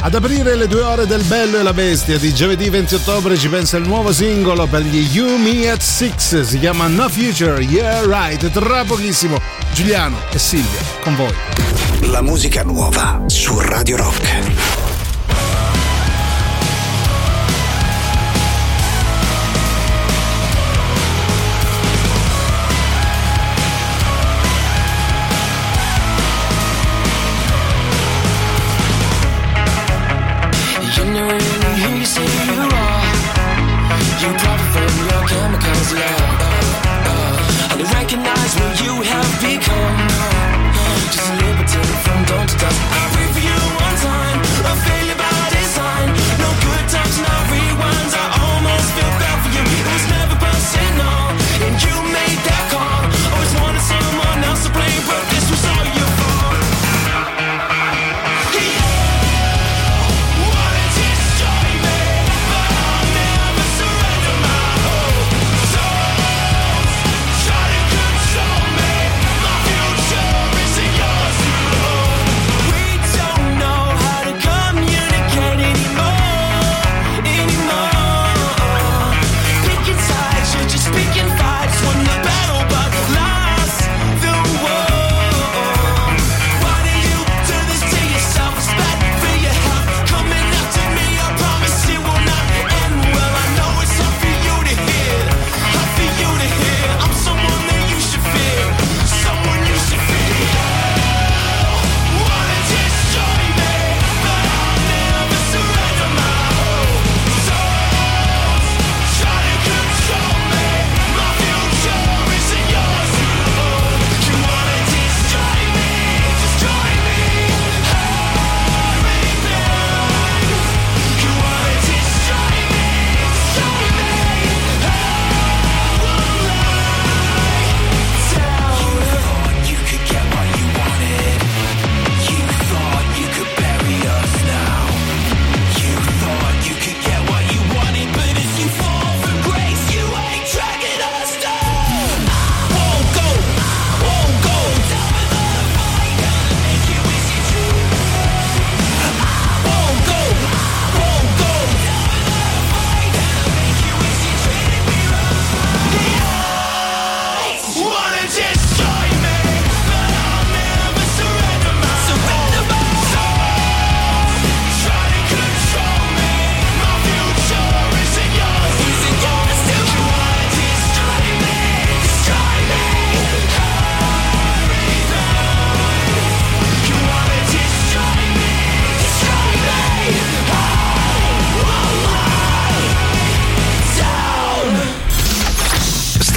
Ad aprire le due ore del Bello e la Bestia di giovedì 20 ottobre ci pensa il nuovo singolo per gli You Me at Six, si chiama No Future, Yeah Right, tra pochissimo Giuliano e Silvia con voi. La musica nuova su Radio Rock. you say you are. You profit from your chemicals, yeah. Oh, recognize what you have become.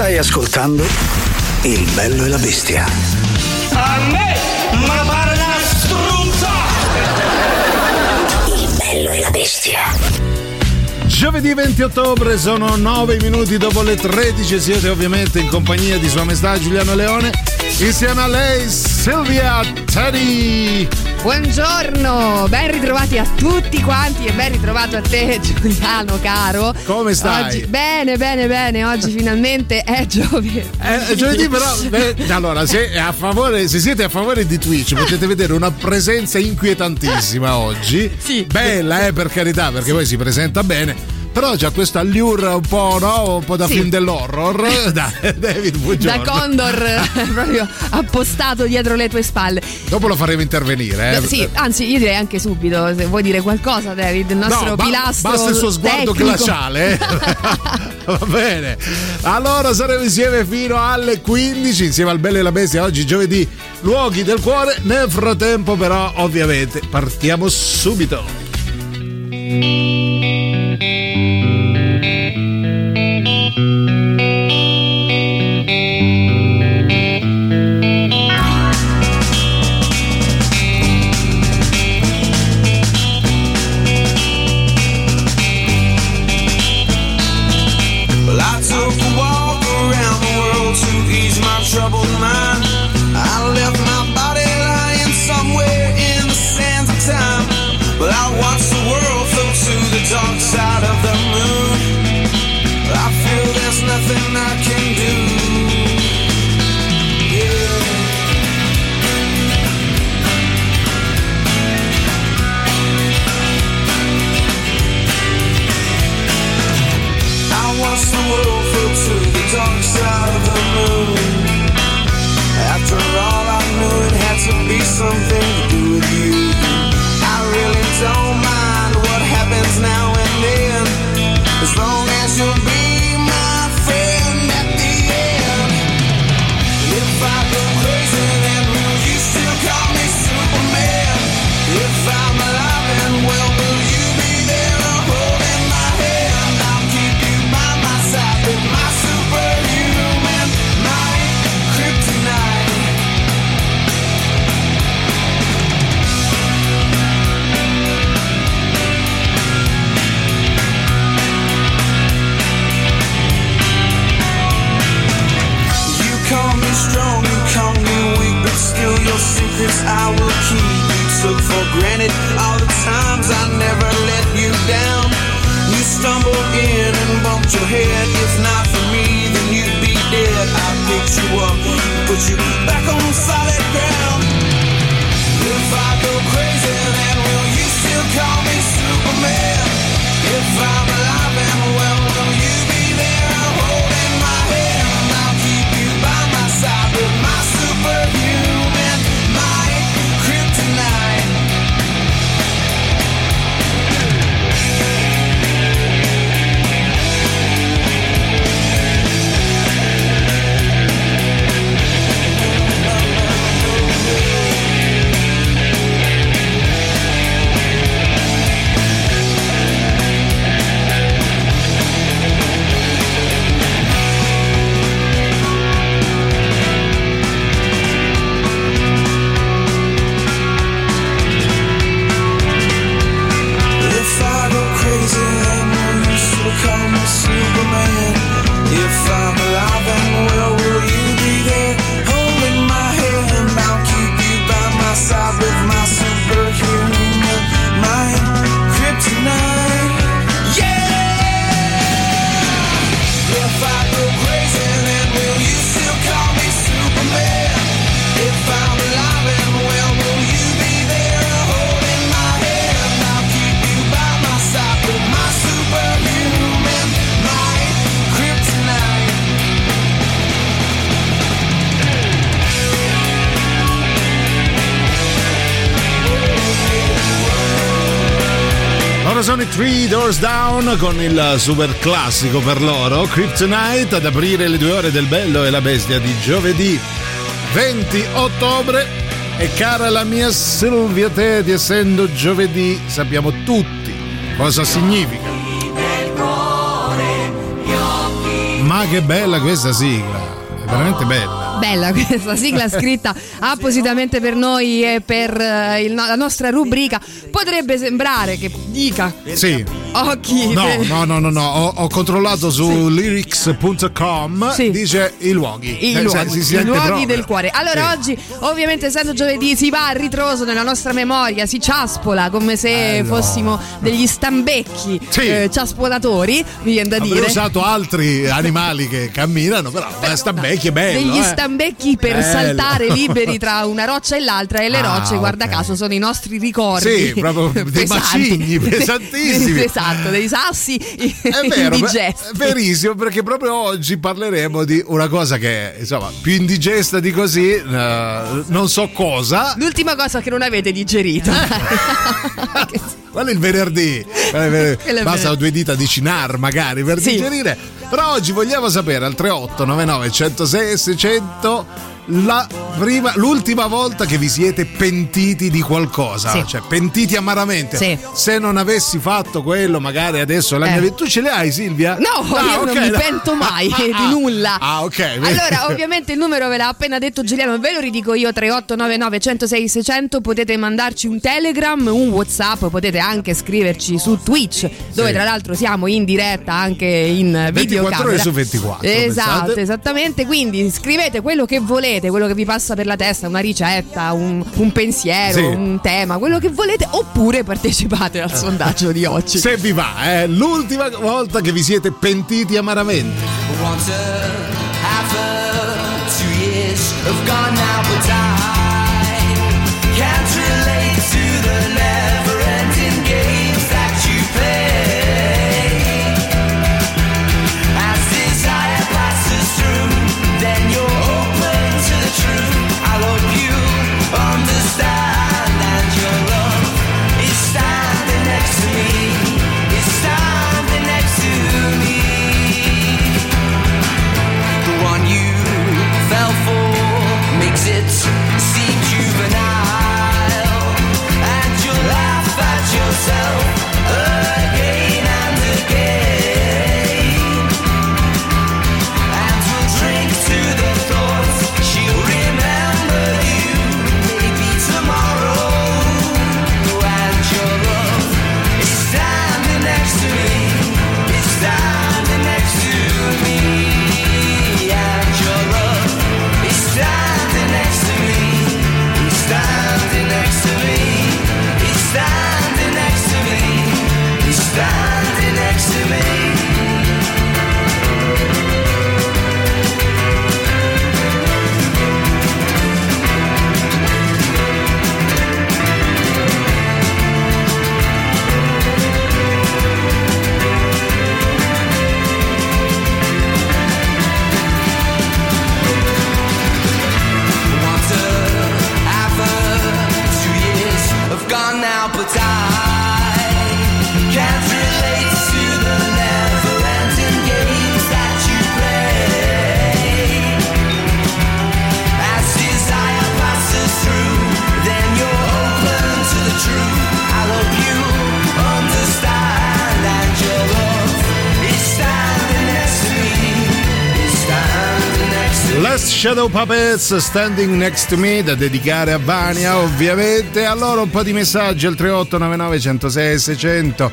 Ascoltando Il bello e la bestia. A me, ma pare una struzza! Il bello e la bestia. Giovedì 20 ottobre sono 9 minuti dopo le 13 siete ovviamente in compagnia di Sua Maestà Giuliano Leone insieme a lei Silvia Teddy. Buongiorno, ben ritrovati a tutti quanti e ben ritrovato a te Giuliano caro. Come stai? Oggi, bene, bene, bene, oggi finalmente è giovedì. Eh, giovedì però, beh, allora se, favore, se, siete a favore di Twitch potete vedere una presenza inquietantissima oggi. Sì. Bella eh per carità perché poi si presenta bene però c'ha questo allure un po', no? un po' da sì. film dell'horror da David Buongiorno. Da Condor proprio appostato dietro le tue spalle. Dopo lo faremo intervenire. Eh. Sì, anzi io direi anche subito, se vuoi dire qualcosa David, il nostro no, pilastro Basta il suo sguardo tecnico. glaciale. Eh. Va bene. Allora saremo insieme fino alle 15 insieme al Bello e la Bestia oggi giovedì luoghi del cuore. Nel frattempo però ovviamente partiamo subito. Secrets I will keep. You took for granted all the times I never let you down. You stumbled in and bumped your head. If not for me, then you'd be dead. I picked you up, put you back on solid ground. If I go crazy, then will you still call me Superman? If I'm alive Three Doors Down con il super classico per loro, Kryptonite, ad aprire le due ore del bello e la bestia di giovedì 20 ottobre. E cara la mia Silvia Teti, essendo giovedì, sappiamo tutti cosa significa. Ma che bella questa sigla, è veramente bella. Bella questa sigla scritta appositamente per noi e per eh, il la nostra rubrica. Potrebbe sembrare che dica Sì. Occhi. No, no, no, no, no. Ho, ho controllato su lyrics.com, Sì. dice i luoghi. I Eh, luoghi, si i sente luoghi proprio. del cuore. Allora, Sì. oggi, ovviamente, essendo giovedì, si va a ritroso nella nostra memoria, si ciaspola come se Bello. fossimo degli stambecchi Sì. eh, ciaspolatori, mi viene da Avrei dire. usato altri animali che camminano, però eh, sta becchi è bello. degli eh. stambecchi per Bello. saltare liberi tra una roccia e l'altra e le Ah, rocce, guarda ok. caso, sono i nostri ricordi. Sì, proprio dei macigni pesantissimi. Esatto, dei sassi È vero, indigesti. è verissimo perché proprio oggi parleremo di una cosa che insomma più indigesta di così, eh, non so cosa. L'ultima cosa che non avete digerito. Quello è il venerdì, Quello è il venerdì. Quello è bastano due dita di cinar magari per Sì. digerire. Però oggi vogliamo sapere al 38 99 106 600 la prima, l'ultima volta che vi siete pentiti di qualcosa, Sì. cioè pentiti amaramente. Sì. Se non avessi fatto quello, magari adesso la Eh. mia vita. Tu ce le hai, Silvia? No, Ah, io ok, non mi pento mai di nulla. Ah, ok. Allora, ovviamente il numero ve l'ha appena detto Giuliano, ve lo ridico io 3899 106 600, potete mandarci un Telegram, un WhatsApp, potete anche scriverci su Twitch, dove Sì. tra l'altro siamo in diretta anche in 24 videocamera. ore su 24, Esatto, pensate. esattamente, quindi scrivete quello che volete volete, quello che vi passa per la testa, una ricetta, un, un pensiero, Sì. un tema, quello che volete, oppure partecipate al sondaggio di oggi. Se vi va, è l'ultima volta che vi siete pentiti amaramente. Once half a two years have gone now, but I can't relate to the never-ending Last Shadow Puppets Standing Next to Me da dedicare a Vania ovviamente. Allora un po' di messaggi al 3899 106 600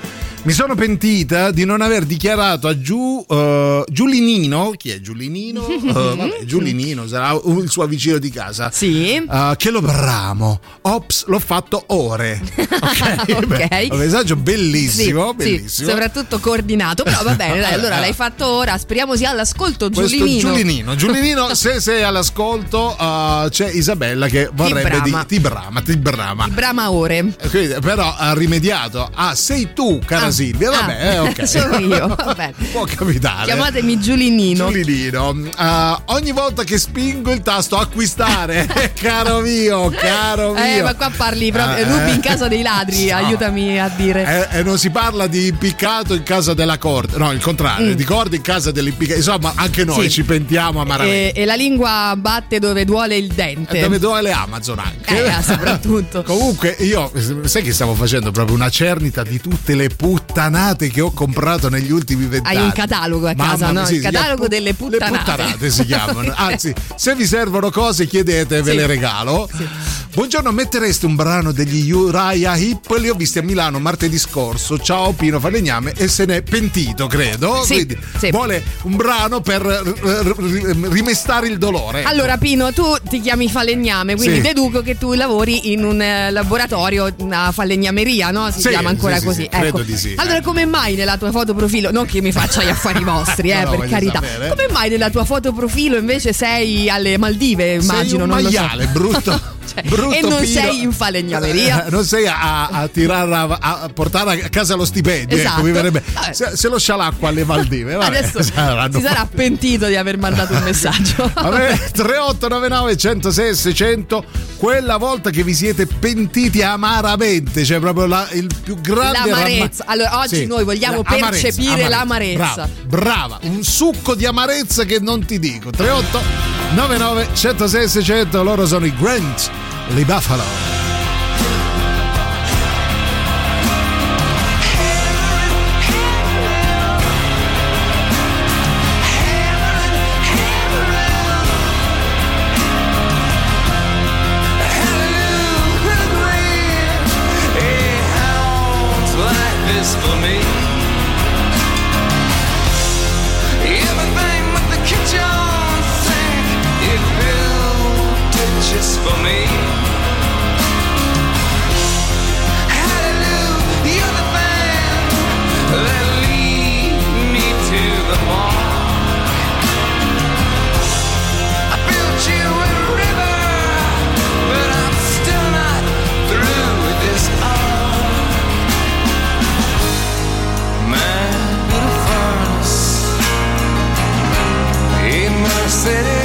mi sono pentita di non aver dichiarato a Giu, eh, Giulinino chi è Giulinino? Eh, vabbè, Giulinino sarà il suo vicino di casa Sì. eh, che lo bramo ops l'ho fatto ore ok, Ok. Beh, un messaggio bellissimo Sì, sì, bellissimo soprattutto coordinato. Però va bene, dai, allora l'hai fatto ora. Speriamo sia all'ascolto, Giulinino. Giulinino, Giulinino, se sei all'ascolto, uh, c'è Isabella che vorrebbe di ti brama, ti brama. Di Brama ore. Quindi, però ha rimediato. Ah, sei tu, cara Ah, Silvia. Vabbè, ah, eh, ok. sono io, va bene. Può capitare. Chiamatemi Giulinino. Giulinino, uh, ogni volta che spingo il tasto acquistare, caro mio, caro mio. Eh, ma qua parli proprio. Eh, rubi eh. in casa dei ladri, No. aiutami a dire. Eh, E non si parla di impiccato in casa della corte, no, il contrario, di corte in casa dell'impiccato. Insomma, anche noi Mm. Sì. ci pentiamo amaramente. E, e la lingua batte dove duole il dente. E dove dove le Amazon anche. Eh, soprattutto. Comunque, io sai che stiamo facendo proprio una cernita di tutte le puttanate che ho comprato negli ultimi vent'anni. Hai un catalogo a casa, no? sì, Il catalogo chiama- delle puttanate. Le puttanate si chiamano. Anzi, se vi servono cose, chiedete, ve Sì. le regalo. Buongiorno, mettereste un brano degli Uriah Hip? Li ho visti a Milano martedì scorso. Ciao Pino Falegname e se n'è pentito, credo. Sì, Quindi sì. vuole un brano per r- rimestare il dolore. ecco. Allora, Pino, tu ti chiami falegname, quindi Sì. deduco che tu lavori in un eh, laboratorio, una falegnameria, no? Si Sì, chiama ancora sì, sì, così. sì, credo ecco. di sì. Allora, come mai nella tua foto profilo, non che mi faccia gli affari vostri, eh, No, per carità, sapere. come mai nella tua foto profilo invece sei alle Maldive, immagino, sei un non lo so. maiale, brutto. Cioè, e non Pino. sei in falegnameria. Eh, non sei a, a tirare a, a portare a casa lo stipendio Esatto. ecco, verrebbe- Vabbè. se, se lo scialacqua alle Maldive vabbè, Adesso saranno- si sarà pentito di aver mandato un messaggio. Vabbè, 3899 106 600 quella volta che vi siete pentiti amaramente cioè proprio la- il più grande L'amarezza. ramma- Allora, oggi noi vogliamo amarezza, percepire l'amarezza. brava, brava un succo di amarezza che non ti dico 3899 106 600 loro sono i Grant li Buffalo a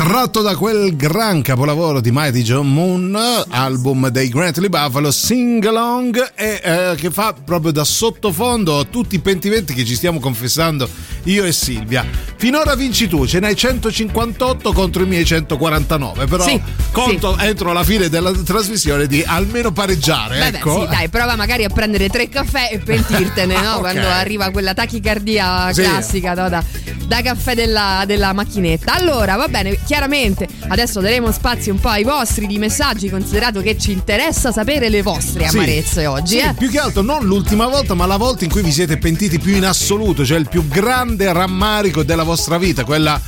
Tratto da quel gran capolavoro di Mighty John Moon, album dei Grantley Buffalo, Sing Along, e, eh, che fa proprio da sottofondo a tutti i pentimenti che ci stiamo confessando io e Silvia. Finora vinci tu, ce n'hai 158 contro i miei 149, però Sì, conto entro la fine della trasmissione di almeno pareggiare. Vabbè, ecco. sì, dai, prova magari a prendere tre caffè e pentirtene, no? Ok. Quando arriva quella tachicardia Sì. classica no? da, da caffè della, della macchinetta. Allora, va bene, chiaramente adesso daremo spazio un po' ai vostri di messaggi, considerato che ci interessa sapere le vostre Sì. amarezze oggi, Sì, eh? più che altro non l'ultima volta, ma la volta in cui vi siete pentiti più in assoluto, cioè il più grande rammarico della vostra vita, quella,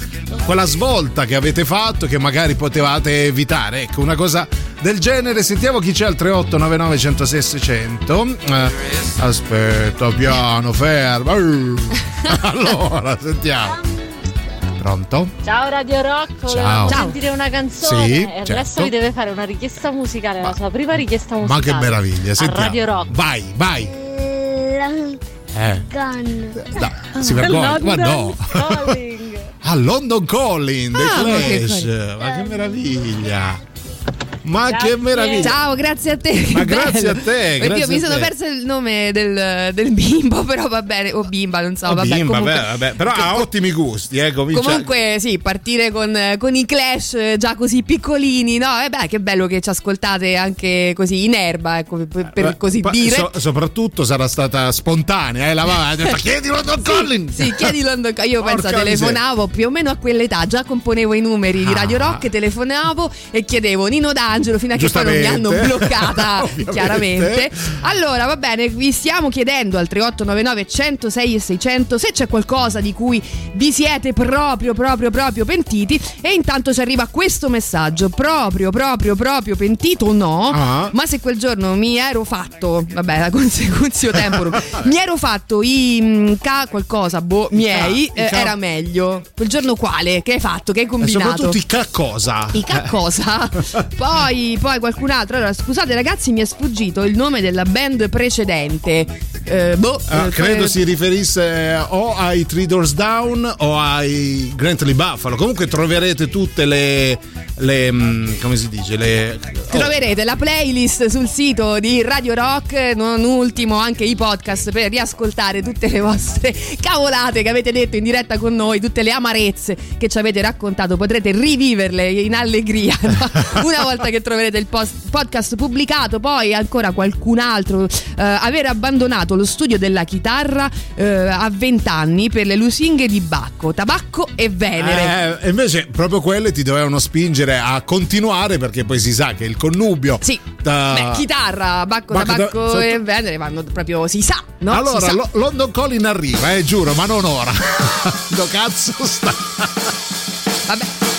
quella svolta che avete fatto che magari potevate evitare. Ecco, una cosa del genere. Sentiamo chi c'è al 3899 106 600. Eh, aspetta, piano, fermo. Uh. allora, sentiamo. Pronto? Ciao Radio Rock, Ciao. Ciao. sentire una canzone Sì, e adesso certo. vi deve fare una richiesta musicale, la sua prima richiesta Ma musicale. che meraviglia, sentiamo. Radio Rock. Vai, vai. Eh, Gun. no, si vergogna. Ma no. Calling. A London Calling dei Ah, ma che Clash. Ma che meraviglia. Ma Grazie. che meraviglia! Ciao, grazie a te. Ma grazie a te, Oddio, grazie mi a sono te. persa il nome del, del bimbo, però va bene. O bimba, non so. Oh, vabbè, bimba, comunque, vabbè, vabbè, però ha ottimi gusti, eh, comincia- Comunque, sì, partire con, con i clash eh, già così piccolini, no? E beh, che bello che ci ascoltate anche così in erba, ecco, per, per Eh, così pa- dire. so- soprattutto sarà stata spontanea, eh, la mamma ha detto chiedi London Calling. Sì, chiedi London Calling. Io penso telefonavo più o meno a quell'età, già componevo i numeri di Radio Ah. Rock, telefonavo e chiedevo Nino D'Angelo fino a che poi non mi hanno bloccata, chiaramente. Allora, va bene, vi stiamo chiedendo al 3899 106 e 600 se c'è qualcosa di cui vi siete proprio, proprio, proprio pentiti e intanto ci arriva questo messaggio, proprio, proprio, proprio pentito no, Ah. ma se quel giorno mi ero fatto, vabbè, la consecutio temporum, mi ero fatto i mm, ca qualcosa, boh, miei, i eh, era meglio. Quel giorno quale? Che hai fatto? Che hai E combinato? soprattutto i ca cosa? I ca cosa? poi, poi qualcun altro. Allora, scusate ragazzi, mi è sfuggito il nome della band precedente. Eh, boh, Ah, eh, credo eh, si riferisse o ai Three Doors Down o ai Grantley Buffalo. Comunque troverete tutte le. le mm, come si dice? Le, oh, Troverete la playlist sul sito di Radio Rock, non ultimo anche i podcast per riascoltare tutte le vostre cavolate che avete detto in diretta con noi, tutte le amarezze che ci avete raccontato, potrete riviverle in allegria no? una volta che troverete il post- podcast pubblicato. Poi ancora qualcun altro, eh, aver abbandonato lo studio della chitarra eh, a 20 anni per le lusinghe di Bacco, tabacco e Venere. Eh, invece proprio quelle ti dovevano spingere a continuare perché poi si sa che il connubio Sì, da- beh, chitarra, bacco, Bacco, tabacco sotto- e Venere vanno proprio, si sa, no? allora, sa. Lo- London Calling arriva, eh, giuro, ma non ora. Dove cazzo sta? Vabbè.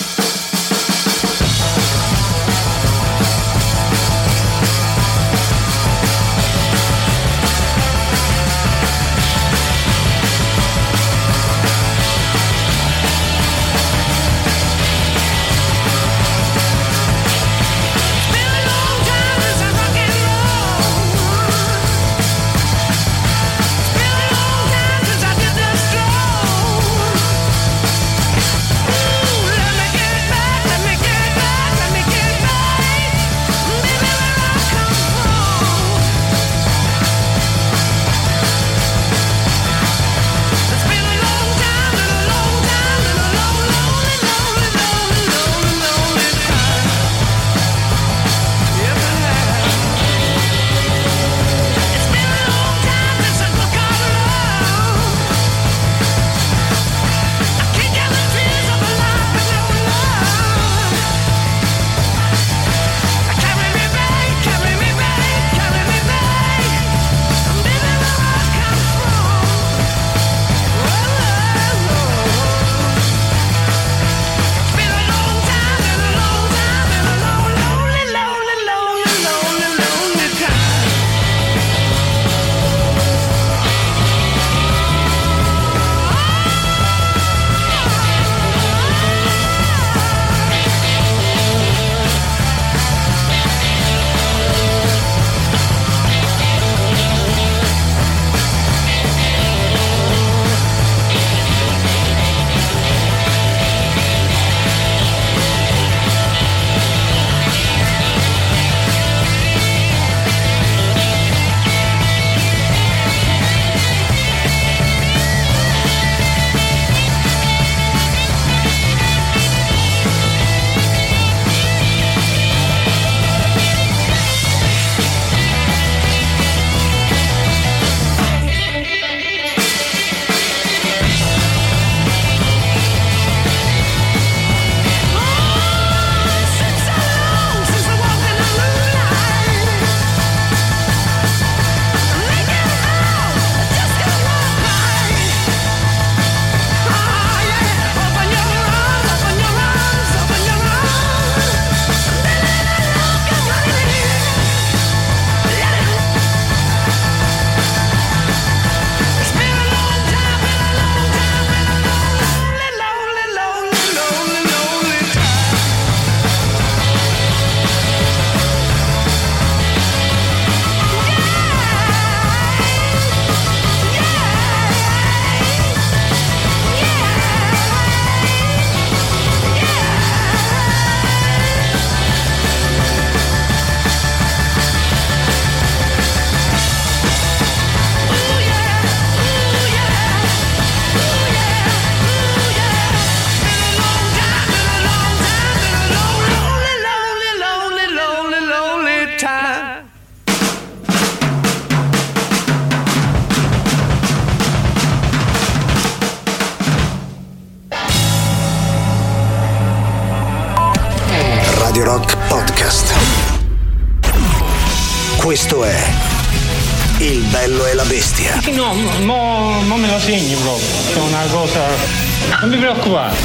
Mi preoccupare.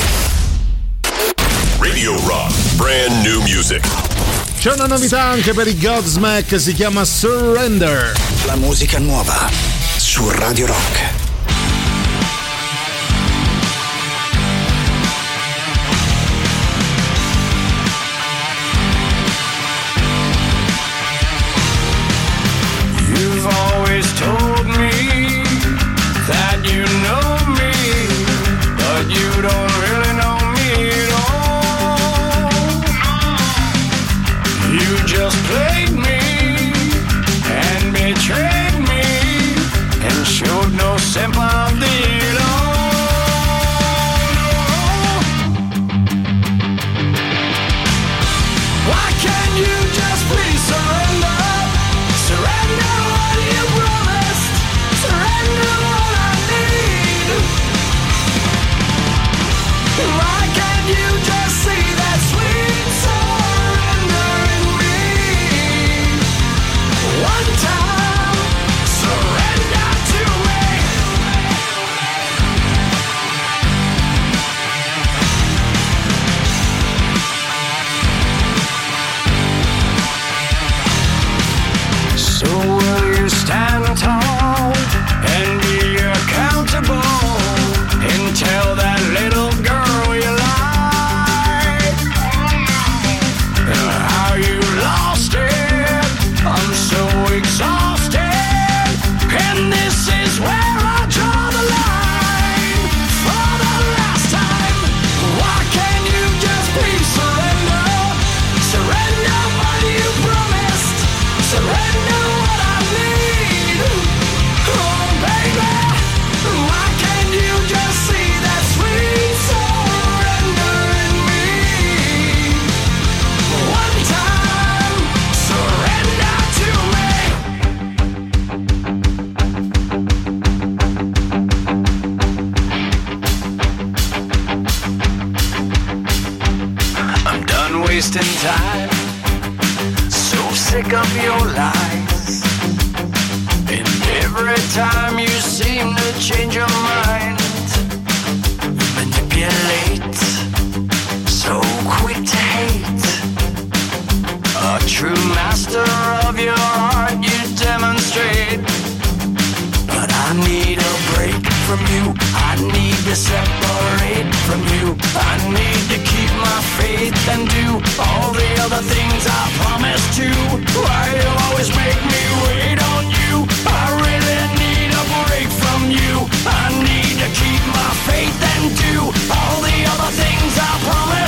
Radio Rock, brand new music. C'è una novità anche per i Godsmack, si chiama Surrender. La musica nuova su Radio Rock. Wasting time. So sick of your lies. And every time you seem to change your mind, manipulate. So quick to hate. A true master of your heart, you demonstrate. But I need a break from you. I need to separate from you. I need to keep my faith and do all the other things I promised to. Why you always make me wait on you? I really need a break from you. I need to keep my faith and do all the other things I promised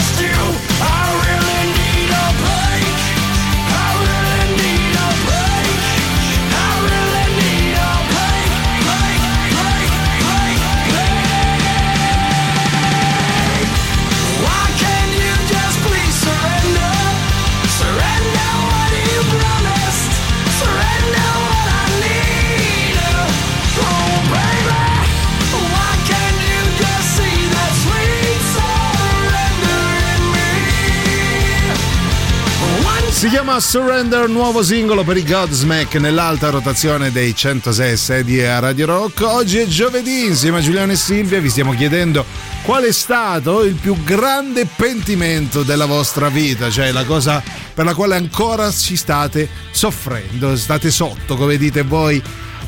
Si chiama Surrender, nuovo singolo per i Godsmack nell'alta rotazione dei 106 sedie a Radio Rock. Oggi è giovedì, insieme a Giuliano e Silvia vi stiamo chiedendo qual è stato il più grande pentimento della vostra vita, cioè la cosa per la quale ancora ci state soffrendo, state sotto, come dite voi.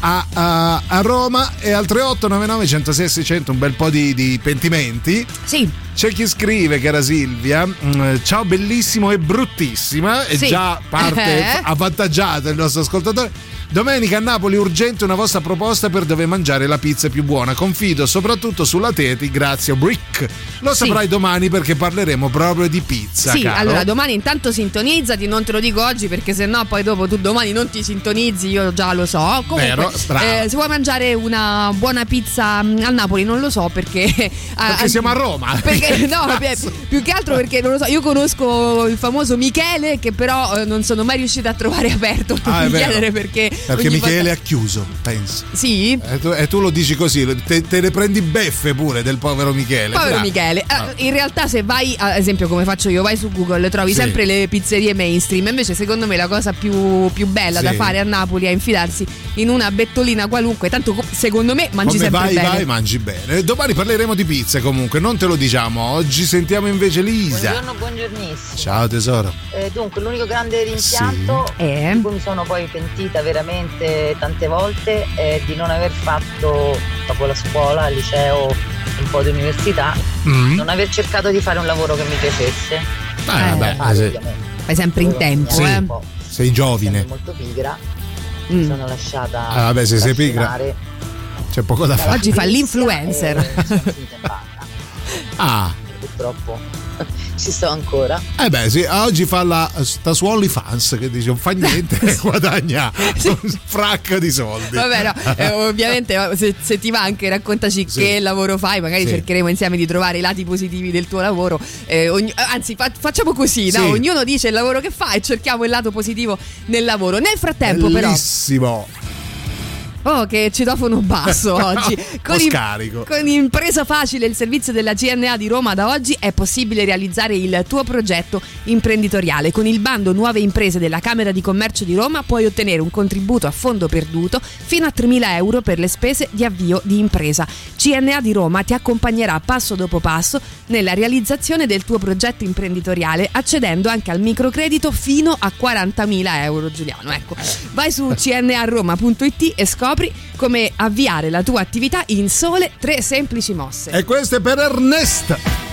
A, a- a Roma e al 3899 106 600 un bel po' di, di pentimenti Sì, c'è chi scrive, cara Silvia, mm, ciao bellissimo e bruttissima, e Sì. già parte Eh. avvantaggiato il nostro ascoltatore. Domenica a Napoli urgente una vostra proposta per dove mangiare la pizza più buona. Confido soprattutto sulla Teti, grazie a Brick. Lo Sì. saprai domani perché parleremo proprio di pizza. sì, caro. allora domani intanto sintonizzati, non te lo dico oggi perché sennò poi dopo tu domani non ti sintonizzi, io già lo so. Comunque, Vero, eh, se vuoi mangiare una buona pizza mm, a Napoli non lo so perché... Perché siamo a Roma. Perché no, più che altro perché non lo so, io conosco il famoso Michele che però eh, non sono mai riuscita a trovare aperto. Ah, vero. chiedere perché. Perché ogni Michele volta- ha chiuso, pensi. Sì. E tu, e tu lo dici così, te, te ne prendi beffe pure del povero Michele. Povero Dai. Michele, Ah, in realtà se vai, ad esempio come faccio io, vai su Google, trovi Sì. sempre le pizzerie mainstream, invece secondo me la cosa più, più bella Sì. da fare a Napoli è infilarsi in una bettolina qualunque, tanto co- secondo me mangi Come sempre vai, bene. vai, mangi bene. Domani parleremo di pizze comunque, non te lo diciamo. Oggi sentiamo invece Lisa. Buongiorno, buongiornissimo. Ciao tesoro. Eh, dunque, l'unico grande rimpianto Eh? di cui mi sono poi pentita veramente tante volte è di non aver fatto, dopo la scuola, al liceo, un po' di università, Mm. non aver cercato di fare un lavoro che mi piacesse. Ah, Eh, vabbè, Fare, sì. ovviamente. Fai sempre in tempo, insegnare eh. sei giovine. Essendo molto pigra, Mm. mi sono lasciata Ah, vabbè, se sei pigra. C'è poco da fare. Oggi fa dalla l'influencer. e sono finita in banca. Ah, Purtroppo ci sto ancora. eh beh, sì, oggi fa la sta su OnlyFans che dice non fa niente e guadagna un fracco di soldi. Vabbè, no, eh, ovviamente eh, se, se ti va anche raccontaci Sì. che lavoro fai, magari Sì. cercheremo insieme di trovare i lati positivi del tuo lavoro. Eh, ogni- anzi, fa- facciamo così, no? Sì. ognuno dice il lavoro che fa e cerchiamo il lato positivo nel lavoro. Nel frattempo, però, Bellissimo. Oh, che citofono basso oggi. po' scarico. con Impresa Facile, il servizio della CNA di Roma, da oggi è possibile realizzare il tuo progetto imprenditoriale. Con il bando Nuove Imprese della Camera di Commercio di Roma puoi ottenere un contributo a fondo perduto fino a 3.000 euro per le spese di avvio di impresa. CNA di Roma ti accompagnerà passo dopo passo nella realizzazione del tuo progetto imprenditoriale, accedendo anche al microcredito fino a 40.000 euro, Giuliano. Ecco, vai su cnaroma.it e scopri come avviare la tua attività in sole tre semplici mosse. E questo è per Ernest.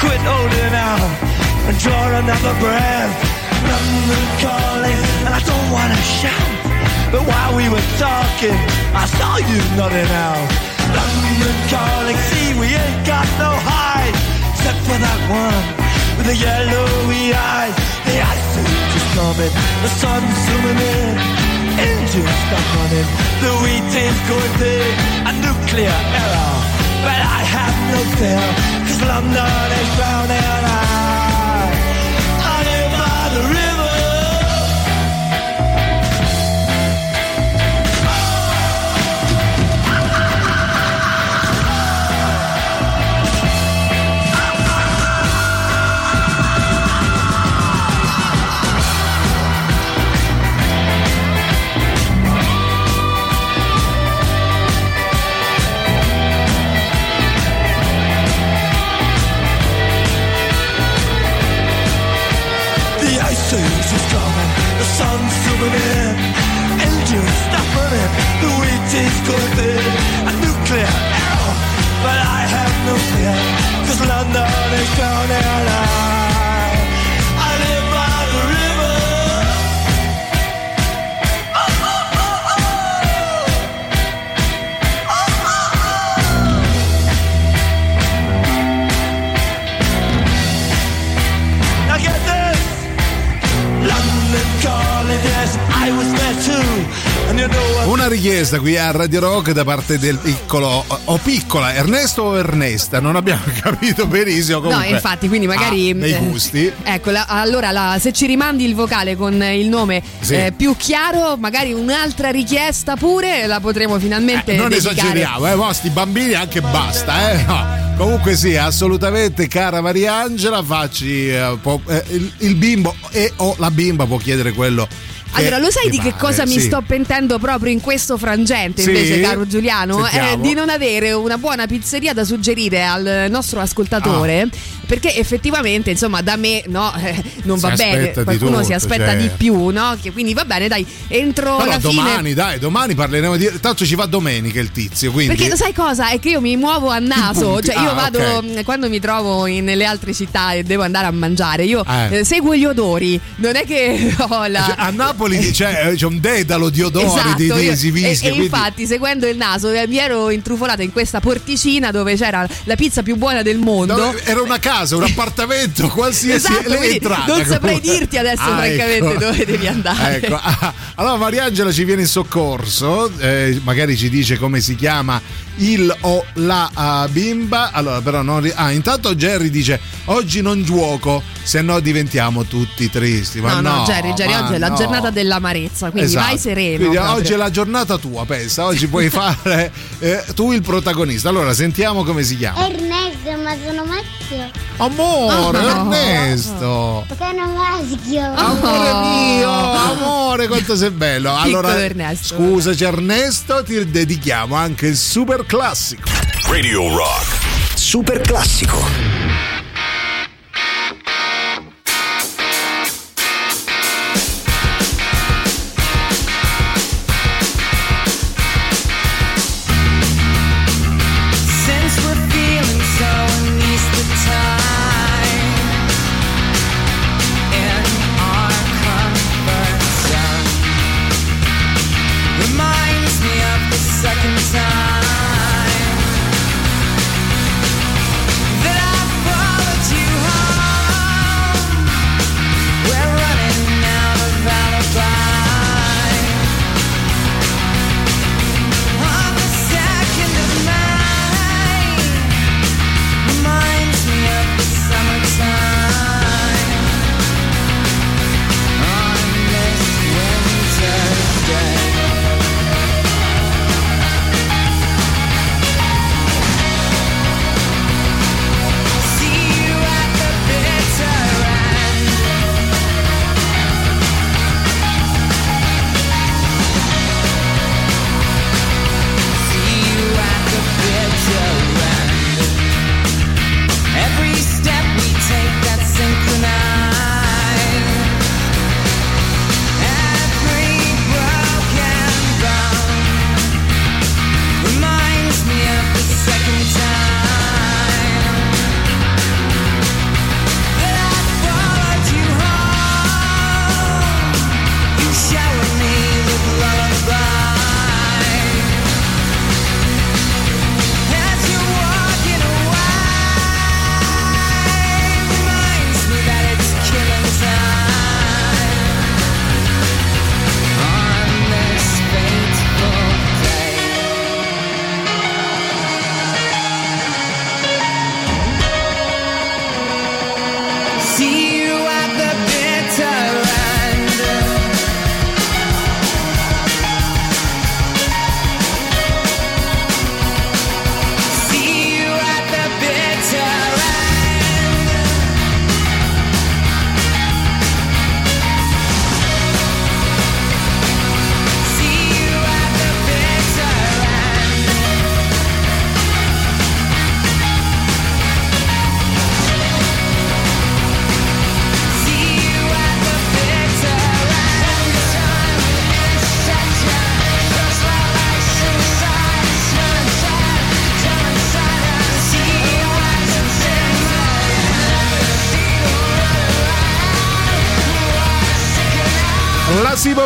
Quit holding out and draw another breath. London calling, and I don't wanna shout. But while we were talking, I saw you nodding out. London calling, see we ain't got no hide, except for that one with the yellowy eyes. The ice is coming, the sun's zooming in, engines stop running, the wheat is going big, a nuclear error. But I have no fear, cause London is drowning. I, Richiesta qui a Radio Rock da parte del piccolo o piccola Ernesto o Ernesta, non abbiamo capito benissimo. Comunque, no, infatti, quindi magari. ha dei eh, gusti. Ecco, la- allora la- se ci rimandi il vocale con il nome Sì. eh, più chiaro, magari un'altra richiesta pure la potremo finalmente Eh, non dedicare. esageriamo, eh, mo sti bambini anche basta, eh. no. Comunque sì, assolutamente cara Mariangela, facci eh, può- eh, il, il bimbo e o la bimba può chiedere quello. Allora, lo sai di che cosa mi sì. sto pentendo proprio in questo frangente, invece, caro Giuliano? Sentiamo. Eh, di non avere una buona pizzeria da suggerire al nostro ascoltatore. Ah. Perché effettivamente, insomma, da me no, eh, non Si va bene. Qualcuno si tutto, aspetta cioè. di più, no? Che quindi va bene, dai, entro Però la domani, fine. dai, domani parleremo di. Tanto ci va domenica il tizio, quindi. Perché sai cosa? È che io mi muovo a naso, cioè io Ah, vado ok. mh, quando mi trovo nelle altre città e devo andare a mangiare, io Eh. eh, seguo gli odori, non è che ho la... Cioè, a Napoli c'è, c'è un dedalo di odori, Esatto, di, di si e, e quindi- infatti seguendo il naso eh, mi ero intrufolata in questa porticina dove c'era la pizza più buona del mondo. No, era una casa, un appartamento, qualsiasi Esatto, entrata. non saprei comunque. dirti adesso Ah, francamente ecco. dove devi andare. Ecco, ah, allora Mariangela ci viene in soccorso, eh, magari ci dice come si chiama il o la ah, bimba. Allora, però non ri- Ah, intanto Jerry dice oggi non gioco, se no diventiamo tutti tristi. Ma No, no, no, Jerry, Jerry, oggi è la giornata dell'amarezza, quindi Esatto. vai sereno. Quindi proprio. oggi è la giornata tua, pensa, oggi puoi fare eh, tu il protagonista. Allora, sentiamo come si chiama. Ernesto, ma sono maschio. Amore, Oh. Ernesto. Sono maschio. Amore Oh. mio, amore, quanto sei bello. Allora, Ernesto. scusaci Ernesto, ti dedichiamo anche il super classico. Radio Rock. Super classico.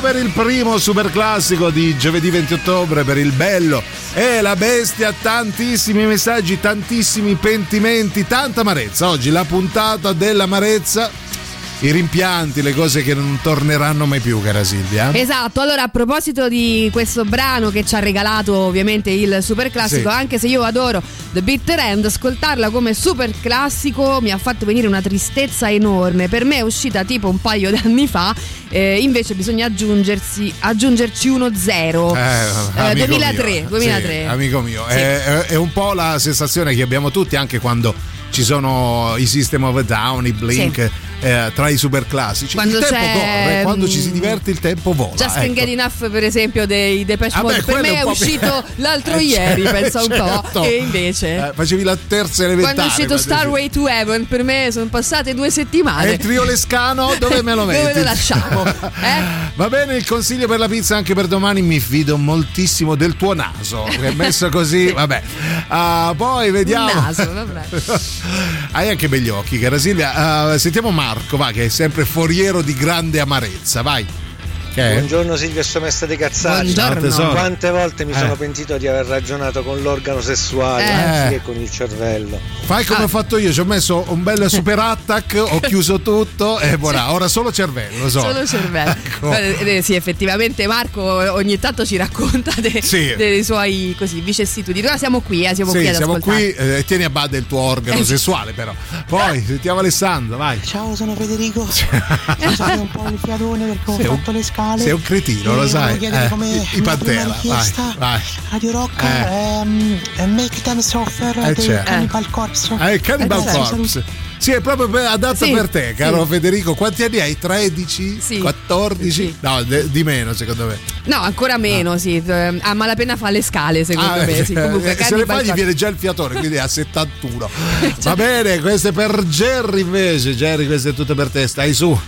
Per il primo super classico di giovedì 20 ottobre per il bello e la bestia, tantissimi messaggi, tantissimi pentimenti, tanta amarezza. Oggi la puntata dell'amarezza i rimpianti, le cose che non torneranno mai più, cara Silvia. Esatto, allora a proposito di questo brano che ci ha regalato ovviamente il super classico, Sì. anche se io adoro The Bitter End, ascoltarla come super classico mi ha fatto venire una tristezza enorme. Per me è uscita tipo un paio di anni fa, eh, invece bisogna aggiungersi, aggiungerci uno zero. Eh, Eh, amico 2003, mio. 2003. Sì, amico mio, Sì. è, è- è un po' la sensazione che abbiamo tutti anche quando ci sono i System of a Down, i Blink eh, tra i super classici. Quando il tempo corre, quando ci si mm, diverte il tempo vola. Just ecco. Get Enough per esempio dei Depeche Vabbè, Mode per me è uscito l'altro Eh, ieri certo, pensa un certo. po' e invece Eh, facevi la terza elementare. quando è uscito Starway to Heaven per me sono passate due settimane E il trio Lescano dove me lo metti? dove lo lasciamo eh? Va bene, il consiglio per la pizza anche per domani. Mi fido moltissimo del tuo naso. Che è messo così, vabbè. Ah, poi vediamo. Il naso, vabbè. Hai anche begli occhi, cara Silvia. Ah, sentiamo Marco, va, che è sempre foriero di grande amarezza. Vai. Che è? Buongiorno Silvia e sua messa dei cazzari. Quante volte mi Eh. sono pentito di aver ragionato con l'organo sessuale Eh. anziché con il cervello. Fai come ho fatto io, ci ho messo un bel super attack, ho chiuso tutto e voilà, ora solo cervello. So. Solo cervello. Ecco. Eh, eh, sì, effettivamente Marco ogni tanto ci racconta de- Sì. dei suoi così, vicissitudini. Ora siamo qui, eh, siamo Sì, qui ad siamo qui, eh, tieni a bada il tuo organo sessuale però. Poi sentiamo Alessandro, vai. Ciao, sono Federico. Scusate un po' il fiatone perché ho fatto le scale. Sei un cretino, lo E volevo sai. Eh, come i- Pantera, vai, vai. Radio Rock, Eh. ehm, Make Them Suffer Eh, dei certo. Cannibal Corpse. Ah, il Cannibal Eh, Corpse. Sì, è proprio adatto Sì, per te, caro sì. Federico. Quanti anni hai? 13? Sì. 14? No, de- di meno secondo me. No, ancora meno, sì. Eh, A malapena fa le scale, secondo Ah, me. Sì. Comunque, eh, se le fai gli Corpse. viene già il fiatore, quindi a 71. Va bene, questo è per Jerry invece. Jerry, questo è tutto per te, stai su. Well,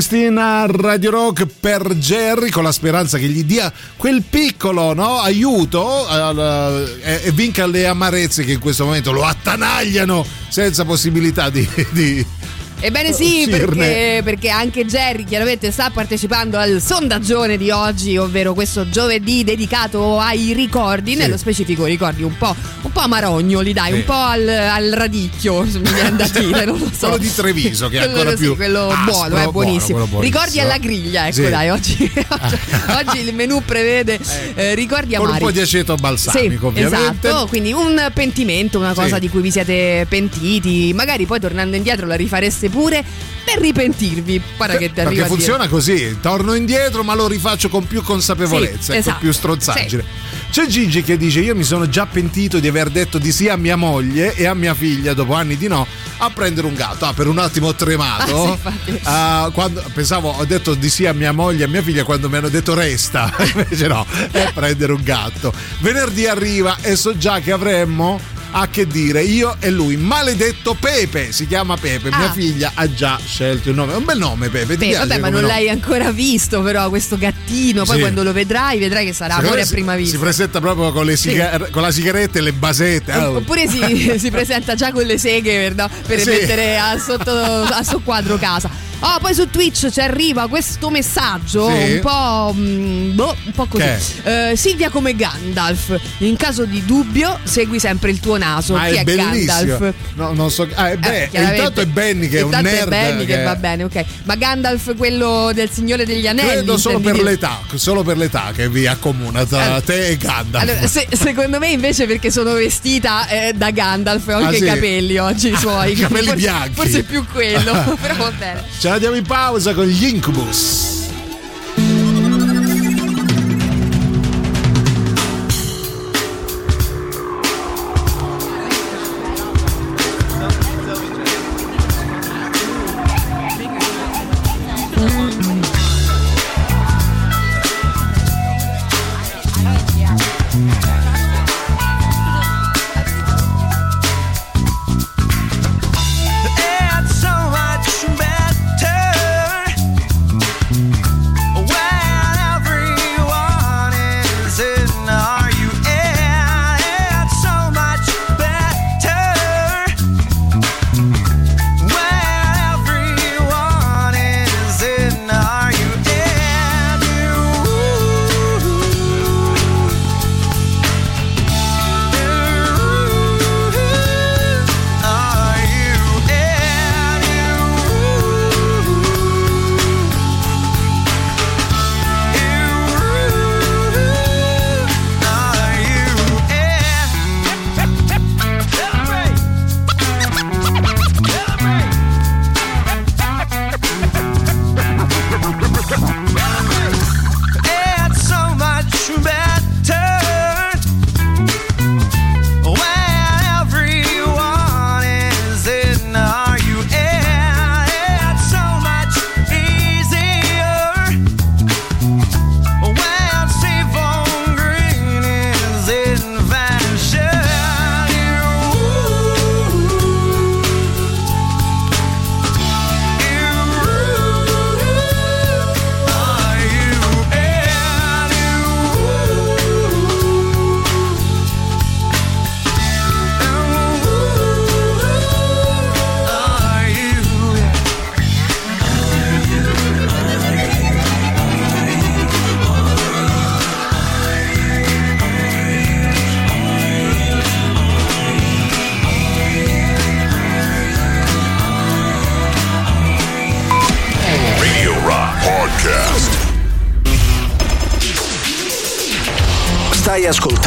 Springsteen a Radio Rock per Jerry con la speranza che gli dia quel piccolo no, aiuto al- e, e vinca le amarezze che in questo momento lo attanagliano senza possibilità di, di- Ebbene sì, perché, perché anche Jerry chiaramente sta partecipando al sondaggione di oggi, ovvero questo giovedì dedicato ai ricordi, nello specifico ricordi un po', un po' amarognoli, dai, Sì. un po' al, al radicchio, mi viene da dire, non lo so. Quello di Treviso, che è Quello ancora sì, più quello aspro, buono, è buono, buonissimo. quello buonissimo. Ricordi alla griglia, ecco Sì. dai, oggi, oggi il menù prevede eh, ricordi con un amari. po' di aceto balsamico Sì, ovviamente. esatto, quindi un pentimento, una cosa Sì. di cui vi siete pentiti, magari poi tornando indietro la rifareste pure per ripentirvi. Guarda che ti Perché arriva a dire. funziona così, torno indietro ma lo rifaccio con più consapevolezza Sì, e esatto. con più stronzaggine. C'è Gigi che dice io mi sono già pentito di aver detto di sì a mia moglie e a mia figlia dopo anni di no a prendere un gatto. Ah, per un attimo ho tremato. Ah, sì. Ah, quando, pensavo, ho detto di sì a mia moglie e a mia figlia quando mi hanno detto resta. Invece no, è prendere un gatto. Venerdì arriva e so già che avremmo a che dire io e lui. Maledetto Pepe, si chiama Pepe. Mia Ah. figlia ha già scelto il nome. È un bel nome Pepe. Beh, vabbè, ma non nome? l'hai ancora visto, però, questo gattino. Poi Sì. quando lo vedrai, vedrai che sarà Secondo amore a si- prima Si vista. presenta proprio con, le Sì. con la sigaretta e le basette. Oh. Oppure si, si presenta già con le seghe per, no, per Sì. mettere a, sotto, a soqquadro casa. Oh, poi su Twitch ci arriva questo messaggio Sì. un po'. mm, boh, un po' così. Che Eh, Silvia come Gandalf. In caso di dubbio, segui sempre il tuo naso. Ma Chi è è. Gandalf? No, non so. Ah, è be- Eh, intanto è Benny che è un nerd. è Benny che... va bene, ok. Ma Gandalf, quello del Signore degli Anelli. Credo solo per dire? l'età, solo per l'età che vi accomuna tra Allora- te e Gandalf. Allora, se- secondo me invece perché sono vestita eh, da Gandalf e ho Ah, anche sì? i capelli oggi i suoi. I capelli forse, bianchi. Forse più quello, però va bene. Ce la diamo in pausa con gli Incubus.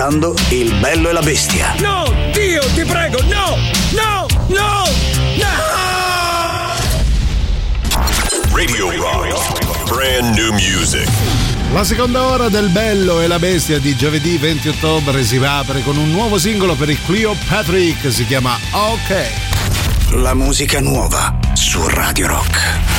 Ascoltando Il bello e la bestia. No, Dio, ti prego, no, no, no, no! Radio Rock. Brand new music. La seconda ora del Bello e la Bestia di giovedì 20 ottobre si apre con un nuovo singolo per il Clio Patrick, si chiama OK. La musica nuova su Radio Rock.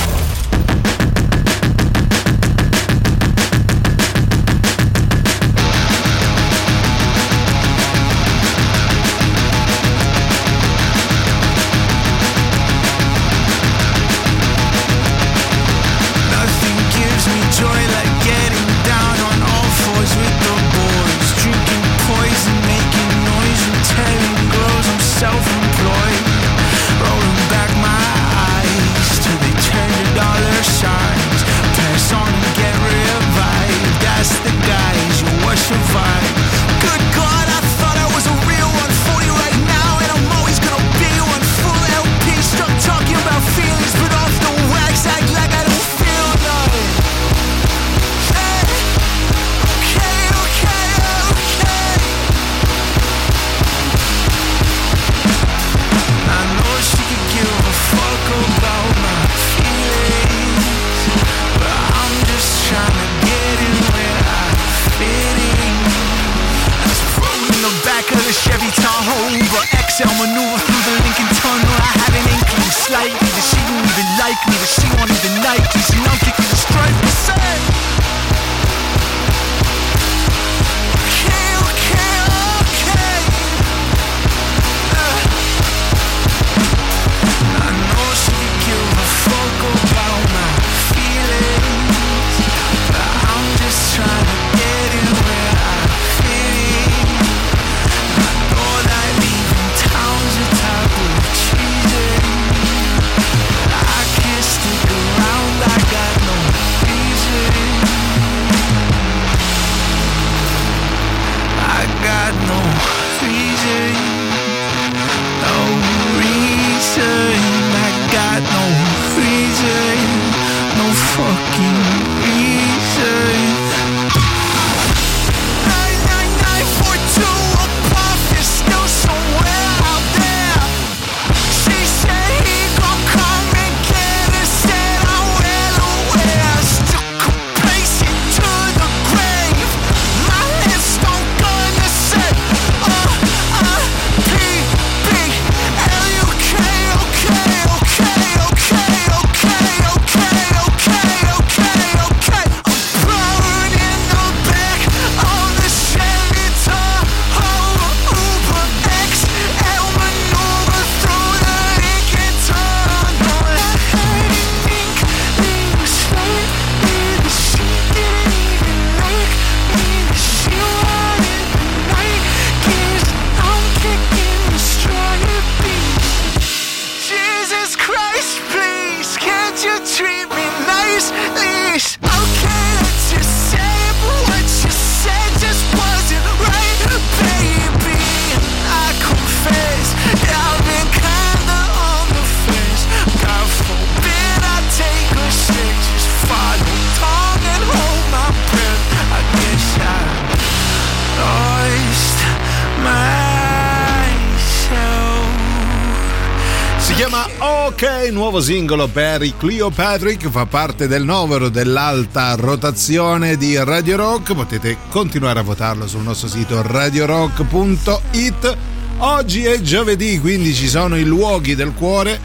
Singolo per i Cleopatrick, fa parte del novero dell'alta rotazione di Radio Rock, potete continuare a votarlo sul nostro sito radiorock.it. Oggi è giovedì, quindi ci sono i luoghi del cuore.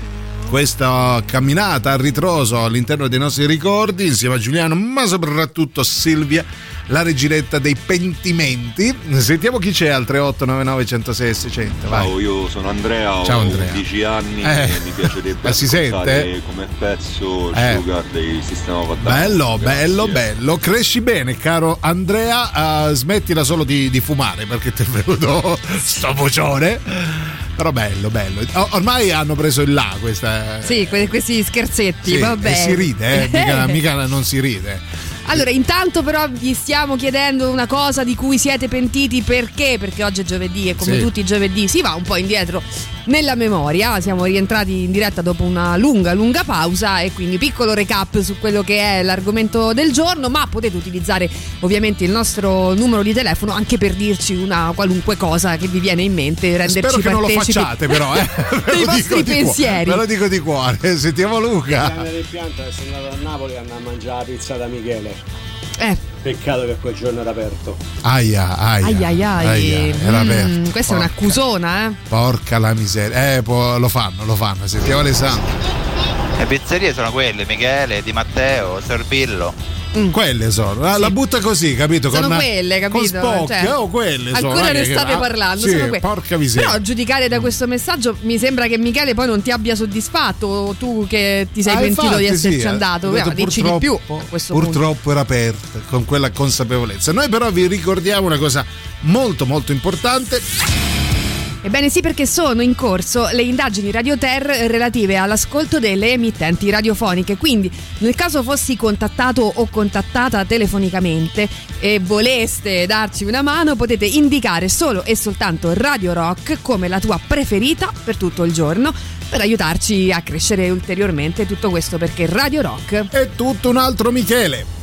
Questa camminata a ritroso all'interno dei nostri ricordi, insieme a Giuliano, ma soprattutto Silvia, la reginetta dei pentimenti. Sentiamo chi c'è al 3899 106 600. Vai. Ciao, io sono Andrea, Ciao, ho Andrea. 10 anni Eh. e mi piacerebbe Ma si sente? come pezzo il Eh. Sugar dei Sistema Vadano. Bello, bello, bello. Cresci bene, caro Andrea. eh, smettila solo di, di fumare perché ti è venuto sto vocione. Però bello, bello. Ormai hanno preso il là questa. Sì, que- questi scherzetti, Sì, vabbè. e si ride, eh? mica, mica non si ride. Allora, intanto però vi stiamo chiedendo una cosa di cui siete pentiti perché? Perché oggi è giovedì e come Sì. tutti i giovedì si va un po' indietro nella memoria. Siamo rientrati in diretta dopo una lunga, lunga pausa e quindi piccolo recap su quello che è l'argomento del giorno, ma potete utilizzare ovviamente il nostro numero di telefono anche per dirci una qualunque cosa che vi viene in mente, renderci Spero che non lo facciate, però, eh. Ve dei lo dico vostri di cuore, pensieri. Ve lo dico di cuore. Sentiamo Luca. Grande del pianto è andato a Napoli e a mangiare la pizza da Michele. Eh. Peccato che quel giorno era aperto. Aia, aia. Ai ai ai. aia, era Mm, aperto. questa è un'accusona, eh. Porca la miseria. Eh, può- lo fanno, lo fanno. Sentiamo Alessandro. Le pizzerie sono quelle, Michele, Di Matteo, Sorbillo. Quelle sono, la, la butta così, capito? Mm. Sono con, quelle, capito? Con spocchi, Cioè, oh, quelle sono. Ancora ne che- state ah, parlando, sì, sono quelle. Porca miseria. Però a giudicare da questo messaggio mi sembra che Michele poi non ti abbia soddisfatto, tu che ti sei Ah, pentito infatti, di esserci sì, eh. andato, detto, dici di più purtroppo- a questo punto. Purtroppo era aperta con quella consapevolezza. Noi però vi ricordiamo una cosa molto molto importante. Ebbene sì, perché sono in corso le indagini Radio Ter relative all'ascolto delle emittenti radiofoniche. Quindi, nel caso fossi contattato o contattata telefonicamente e voleste darci una mano, potete indicare solo e soltanto Radio Rock come la tua preferita per tutto il giorno per aiutarci a crescere ulteriormente. Tutto questo perché Radio Rock è tutto un altro Michele.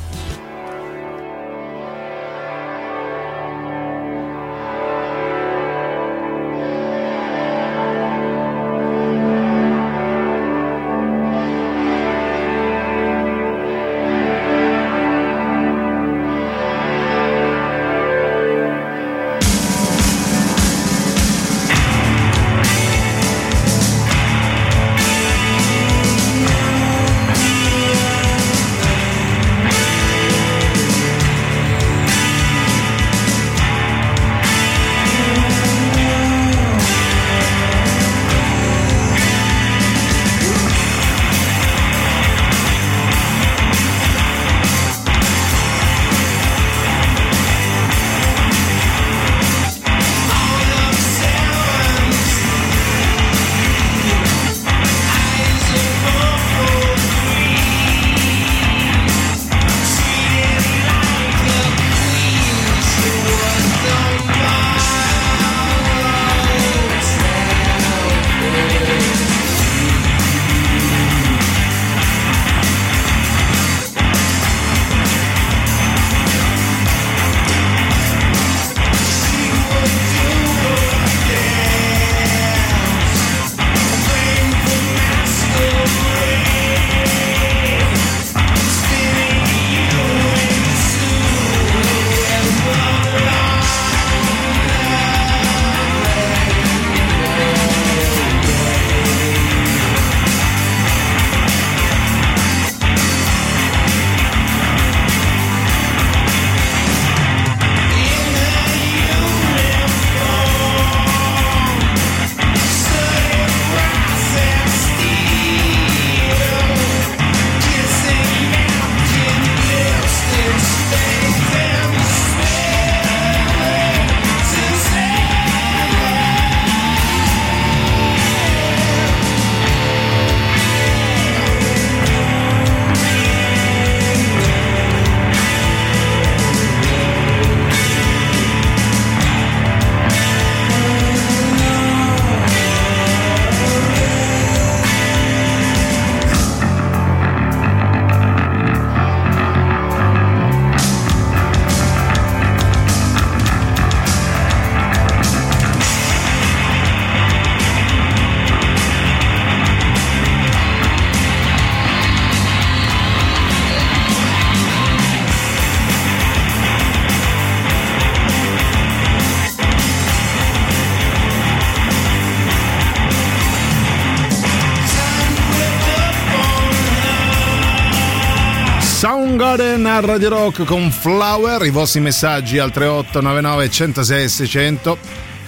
Soundgarden a Radio Rock con Flower, i vostri messaggi al 3899 106 600.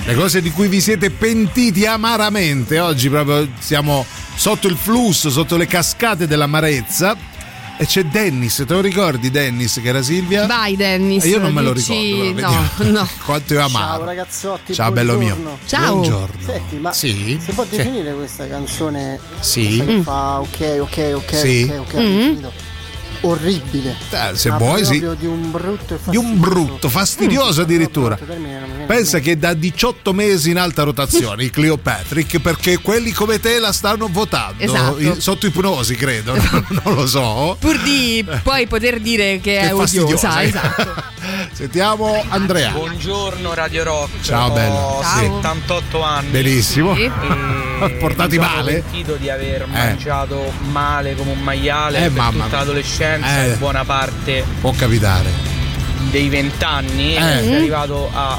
Le cose di cui vi siete pentiti amaramente. Oggi proprio siamo sotto il flusso, sotto le cascate dell'amarezza. E c'è Dennis, te lo ricordi Dennis che era Silvia? Vai Dennis. Eh, Io non me lo dici- ricordo. No, no. Quanto io amavo. Ciao ragazzotti, Ciao bello mio. buongiorno. Ciao. Buongiorno. Senti, ma Sì? si può Sì. definire questa canzone Sì. questa che Mm. fa ok, ok, ok, Sì. ok, ok, Mm. Orribile. Eh, se Ma vuoi, sì. di un brutto e Di un brutto, fastidioso addirittura. termine mi viene Pensa che è da 18 mesi in alta rotazione i Cleopatrick perché quelli come te la stanno votando Esatto. I- sotto ipnosi, credo. non lo so. Pur di poi poter dire che, è Che fastidiosa, odiosa, eh. esatto. Sentiamo Andrea. Buongiorno Radio Rock. Ciao, bello. Ho Ciao. 78 anni. Benissimo. E Portati mi sono male? pentito di aver mangiato male come un maiale Eh, per mamma tutta mia. L'adolescenza Eh. buona parte Può capitare. dei 20 anni. Eh. Sono arrivato a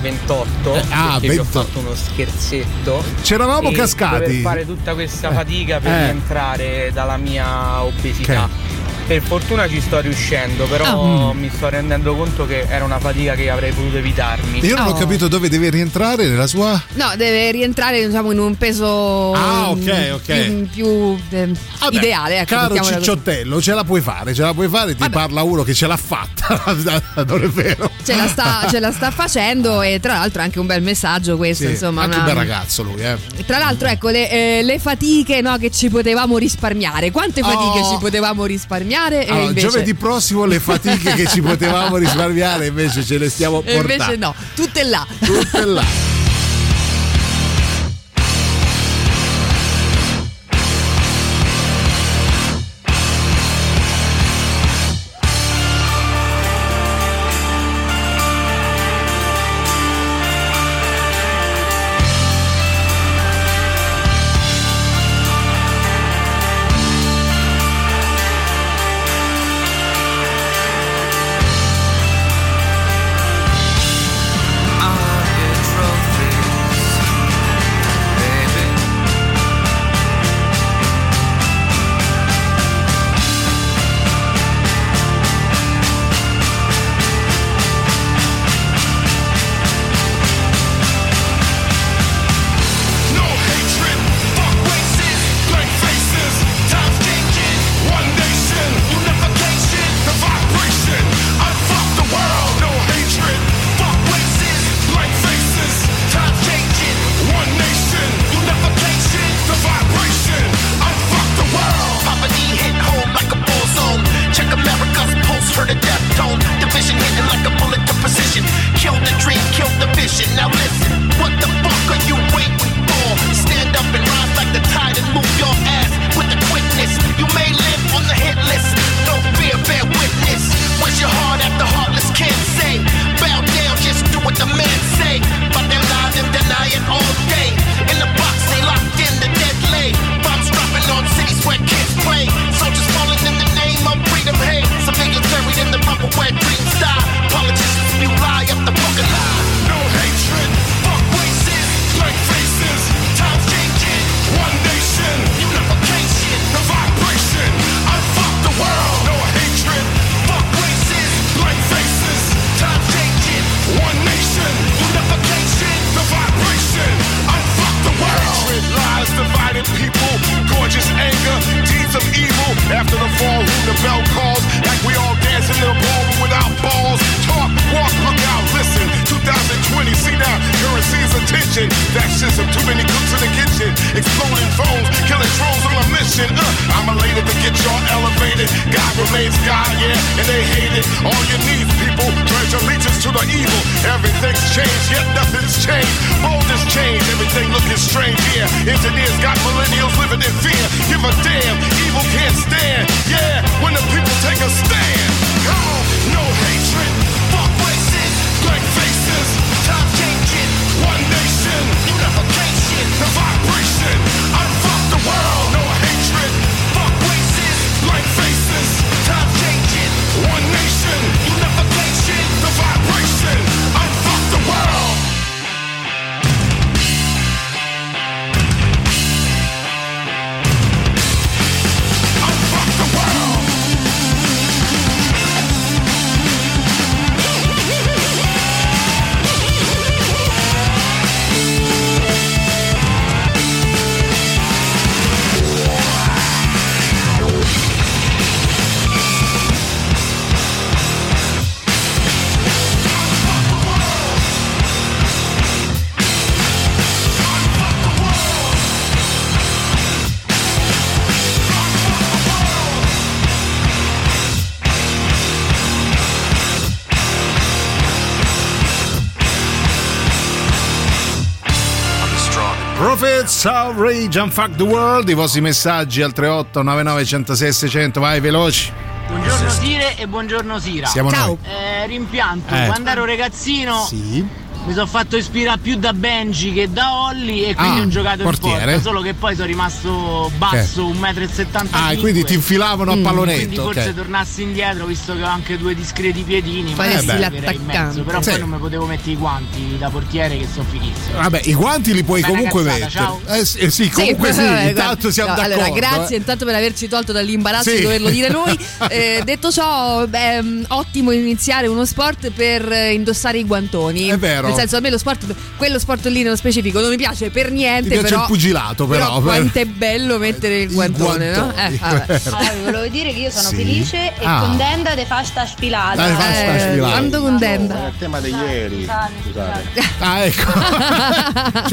28 Eh, ah, perché vi ho 28. fatto uno scherzetto. C'eravamo cascati. Dover fare tutta questa Eh. fatica per Eh. rientrare dalla mia obesità. Ok. Per fortuna ci sto riuscendo, però Ah. mi sto rendendo conto che era una fatica che avrei potuto evitarmi. Io non ho Oh. capito dove deve rientrare nella sua. No, deve rientrare diciamo in un peso Ah, ok, ok. più, più, eh, Vabbè, ideale. Ecco, Caro così. cicciottello, ce la puoi fare, ce la puoi fare, ti parla uno che ce l'ha fatta. non è vero? Ce la, sta, ce la sta facendo e tra l'altro è anche un bel messaggio questo, Sì, insomma. anche una- un bel ragazzo lui, eh. Tra l'altro, ecco, le, eh, le fatiche no, che ci potevamo risparmiare. Quante fatiche Oh. ci potevamo risparmiare? E Allora, invece... giovedì prossimo le fatiche che ci potevamo risparmiare invece ce le stiamo e portando. invece no, tutte là. Tutte là. outrage and fuck the world. I vostri messaggi al 38 99 106 600. Vai veloci. Buongiorno Sire e buongiorno Sira. Siamo Ciao. Eh, rimpianto, Eh. quando ero ragazzino Sì. Mi sono fatto ispirare più da Benji che da Olli e quindi Ah, ho giocato portiere. in porta, solo che poi sono rimasto basso, 1,75 m. Ah, e quindi ti infilavano a Quindi pallonetto. forse ok. tornassi indietro, visto che ho anche due discreti piedini, Faresti in l'attaccante. mezzo, però Sì. poi non mi potevo mettere i guanti da portiere che sono fighissimi. Vabbè, i guanti li puoi Bella comunque cazzata, mettere. ciao. Eh, sì, eh sì, comunque sì, vabbè, intanto siamo no, d'accordo. Allora, grazie eh. intanto per averci tolto dall'imbarazzo Sì. di doverlo dire noi. Eh, detto ciò, beh, mh, ottimo iniziare uno sport per eh, indossare i guantoni. È vero. Nel senso, a me lo sport, quello sport lì nello specifico non mi piace per niente. Ti piace però, il pugilato, però. quanto è bello mettere il guantone, no? guantoni, Eh, vabbè. Vi volevo dire che io sono Sì. felice e Ah. contenta di fasta spilata. Di fasta Eh, sfilata. quando contenta. Il tema di ieri. Scusate. Ah, ecco.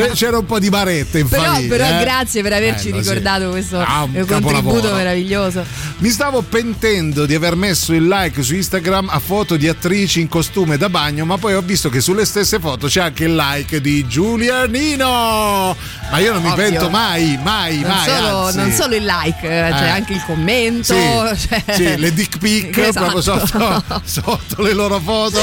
C'era un po' di barette in Però, famiglia. però eh. grazie per averci Bello, sì. ricordato questo Ah, un eh, contributo capolavoro. meraviglioso. Mi stavo pentendo di aver messo il like su Instagram a foto di attrici in costume da bagno, ma poi ho visto che sulle stesse foto c'è anche il like di Giulianino. Ma io non mi Ovvio. pento mai, mai, Non mai. solo, non solo il like, c'è Eh. anche il commento. Sì, cioè- sì, le dick pic Esatto. proprio sotto, sotto le loro foto.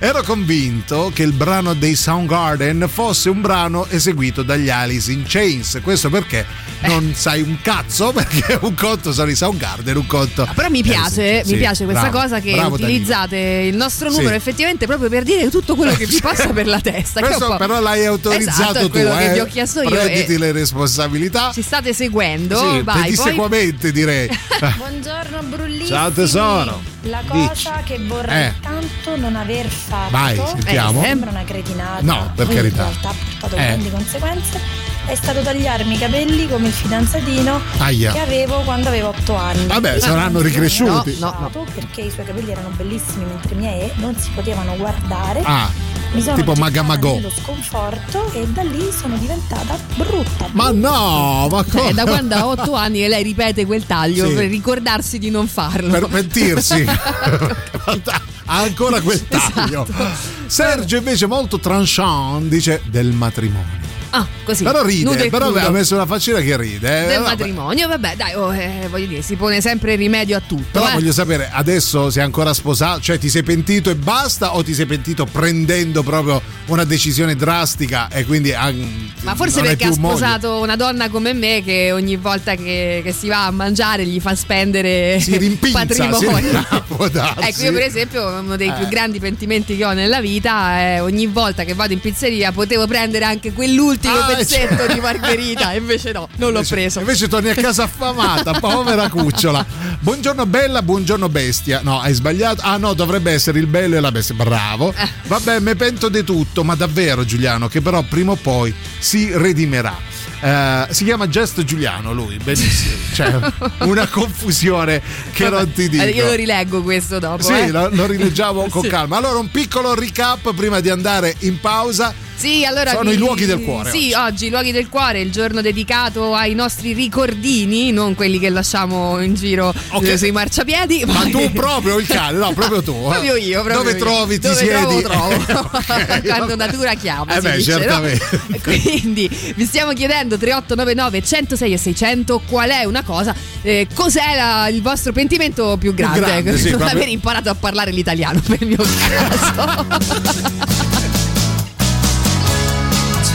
Ero convinto che il brano dei Soundgarden fosse un brano eseguito dagli Alice in Chains. Questo perché non sai un cazzo, perché un conto sono i Soundgarden, un conto. Però mi piace, Eh, sì, mi sì, piace questa bravo, cosa che bravo, Danilo. utilizzate il nostro numero Sì. effettivamente proprio per dire tutto quello che vi passa per la testa. Questo però l'hai autorizzato Esatto, è tu, quello eh. che vi ho chiesto io. Prenditi e le responsabilità. ci state seguendo, Sì, vai. Poi... pedissequamente direi. Buongiorno brullissimi. Ciao, tesoro. La Dici. cosa che vorrei Eh. tanto non aver fatto Vai, sentiamo. eh, sembra una cretinata. No, per in carità. realtà ha portato Eh. grandi conseguenze. È stato tagliarmi i capelli come il fidanzatino Aia. che avevo quando avevo 8 anni. Vabbè, saranno ricresciuti. No, no, no. Perché i suoi capelli erano bellissimi mentre i miei non si potevano guardare. Ah, Mi sono tipo Magamagò. nello sconforto e da lì sono diventata brutta. Ma no, ma Cioè, come? da quando ha 8 anni e lei ripete quel taglio Sì. per ricordarsi di non farlo. per pentirsi. ha ancora quel Esatto. taglio. Sergio invece molto tranchant dice del matrimonio. Ah, così. Però ride, e però ha messo una faccina che ride. eh. del Vabbè. matrimonio, vabbè, dai, oh, eh, voglio dire, si pone sempre rimedio a tutto. Però eh. voglio sapere, adesso sei ancora sposato? Cioè ti sei pentito e basta o ti sei pentito prendendo proprio una decisione drastica e quindi ah, Ma forse perché ha più moglie? sposato una donna come me che ogni volta che, che si va a mangiare gli fa spendere Si rimpinza, patrimonio. si- darsi. Ecco, io per esempio uno dei Eh. più grandi pentimenti che ho nella vita è ogni volta che vado in pizzeria potevo prendere anche quell'ultimo Ah, pezzetto certo. di margherita, e invece no, non l'ho Invece- preso. Invece torni a casa affamata, povera cucciola. Buongiorno bella, buongiorno bestia. No, hai sbagliato. Ah no, dovrebbe essere il bello e la bestia. Bravo. Eh. Vabbè, me pento di tutto, ma davvero Giuliano, che però prima o poi si redimerà. Eh, si chiama Gesto Giuliano lui, benissimo. Cioè, una confusione che non ti dico. Eh, Io lo rileggo questo dopo. Sì, eh. lo, lo rileggiamo con Sì. calma. Allora, un piccolo recap prima di andare in pausa. Sì, allora Sono vi- i luoghi del cuore. Sì, oggi. i luoghi del cuore, il giorno dedicato ai nostri ricordini, non quelli che lasciamo in giro Ok. eh, sui marciapiedi. Ma tu proprio il cane, no, proprio tu. eh. Proprio io, proprio Dove io. trovi, ti Dove siedi? trovo, trovo. Ok, Quando natura chiama. Eh beh, dice, no? certamente. Quindi vi stiamo chiedendo 3899 106 e 600 qual è una cosa, eh, cos'è la- il vostro pentimento più grande? grande, sì, non proprio- aver imparato a parlare l'italiano per il mio caso.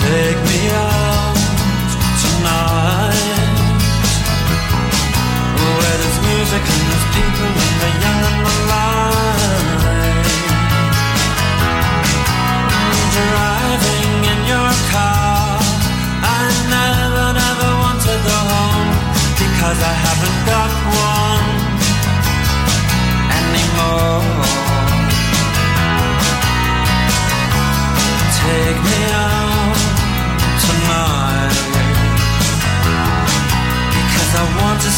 Take me out tonight. Where there's music and there's people and the young and the light. Driving in your car. I never, never want to go home Because I haven't got one anymore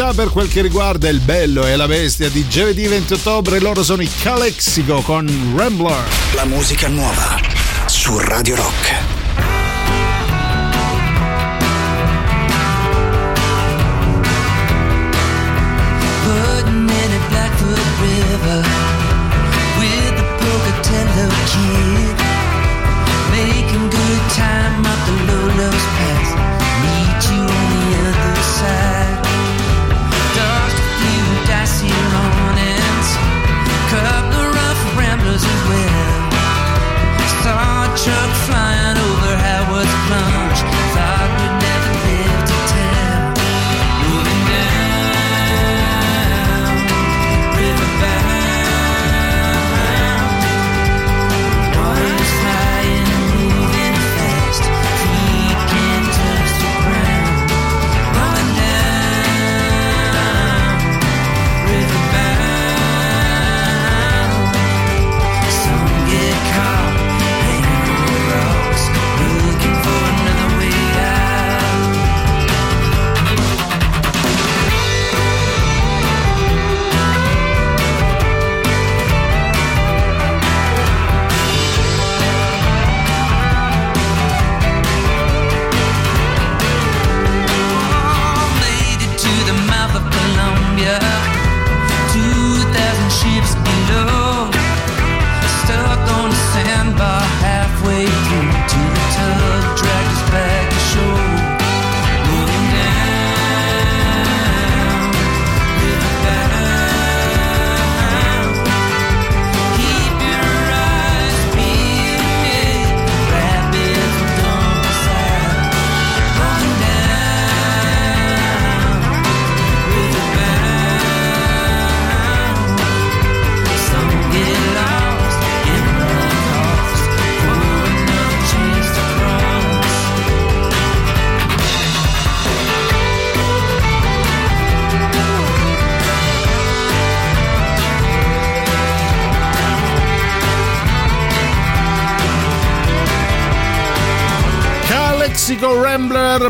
novità per quel che riguarda il bello e la bestia di giovedì 20 ottobre, loro sono i Calexico con Rambler. La musica nuova su Radio Rock. river trying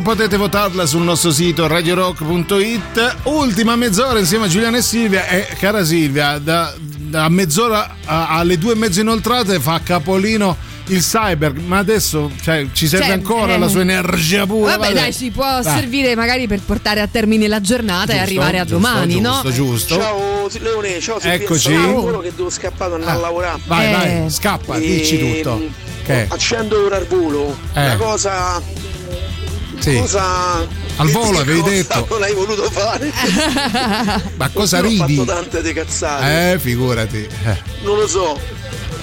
Potete votarla sul nostro sito radiorock.it. Ultima mezz'ora insieme a Giuliano e Silvia. E cara Silvia, da, da mezz'ora a, alle due e mezzo inoltrate fa capolino il cyber, ma adesso cioè, ci serve cioè, ancora ehm... la sua energia pura. Vabbè, vabbè. dai, ci può ah. servire magari per portare a termine la giornata giusto, e arrivare a giusto, domani, giusto, no? Giusto, giusto. Ciao Leone, ciao Silvia. Eccoci. Sono che devo scappare andare ah. a lavorare. Vai, eh. vai, scappa, e... dici ehm, tutto. Okay. Accendo ora. Eh. Una cosa sì. Cosa. Al volo avevi detto. Non hai voluto fare. Ma cosa Io Ho ridi? fatto tante de cazzate. Eh, figurati. Eh. Non lo so.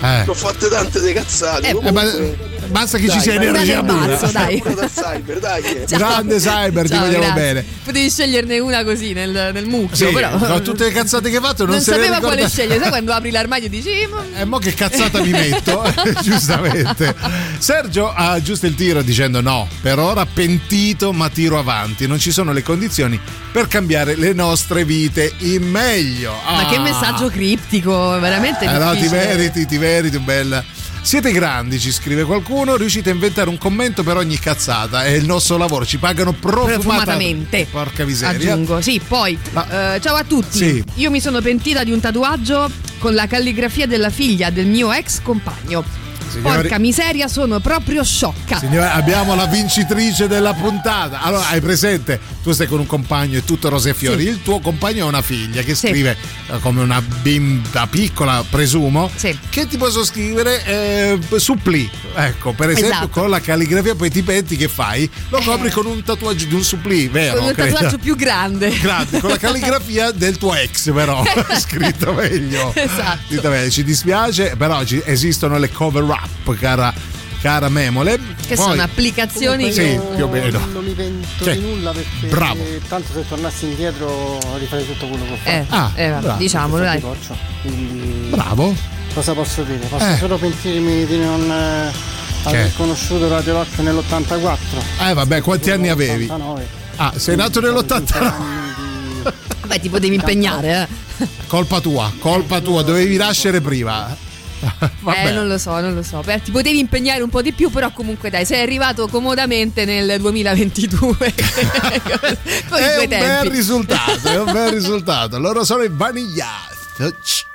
Eh. Ho fatte tante de cazzate. Eh, Comunque- Basta che Dai, ci sia energia. Bazzo, dai. Cyber, dai. Grande cyber, ti Ciao, vogliamo grazie. bene. Potevi sceglierne una così nel, nel mucchio, Sì, però. con tutte le cazzate che hai fatto non, non sapeva quale scegliere, sai quando apri l'armadio e dici "Eh, ma- E mo che cazzata mi metto? Giustamente. Sergio ha giusto il tiro dicendo no, per ora pentito ma tiro avanti, non ci sono le condizioni per cambiare le nostre vite in meglio. Ma che Ah. messaggio criptico, veramente Eh no, ti meriti, ti meriti, bella. Siete grandi, ci scrive qualcuno, riuscite a inventare un commento per ogni cazzata. È il nostro lavoro, ci pagano profumata- Profumatamente. Porca miseria. Aggiungo, sì, poi eh, ciao a tutti. Sì. Io mi sono pentita di un tatuaggio con la calligrafia della figlia del mio ex compagno. Signori- Porca miseria, sono proprio sciocca. Signore, abbiamo la vincitrice della puntata. Allora, hai presente? Tu stai con un compagno e tutto rose e fiori. Sì. Il tuo compagno è una figlia che scrive eh, come una bimba piccola, presumo. Che ti posso scrivere? Eh, suppli. Ecco, per esempio, Esatto. con la calligrafia, poi ti penti che fai? Lo copri con un tatuaggio di un suppli, vero? con un credo? tatuaggio più grande. Grande, con la calligrafia del tuo ex, però scritto meglio. Esatto. Ci dispiace, però ci- esistono le cover up, cara, cara Memole. Che Poi- sono applicazioni Sì, che. più o meno. Non mi pento Cioè, di nulla perché bravo. tanto se tornassi indietro rifarei tutto quello che ho fatto. Eh, Ah, eh, vabbè, bravo. diciamolo, dai. Quindi Bravo. cosa posso dire? Posso Eh. solo pentirmi di non eh, aver conosciuto Radio Rock nell'84. Eh vabbè, quanti anni avevi? 89. Ah, sei nato nell'89. Beh, ti potevi impegnare, eh. Colpa tua, colpa tua, dovevi nascere prima. Eh, non lo so, non lo so. Beh, ti potevi impegnare un po' di più, però comunque dai, sei arrivato comodamente nel 2022. con i è un bel tempi. risultato, è un bel risultato. Loro sono i Vanilla. Touch.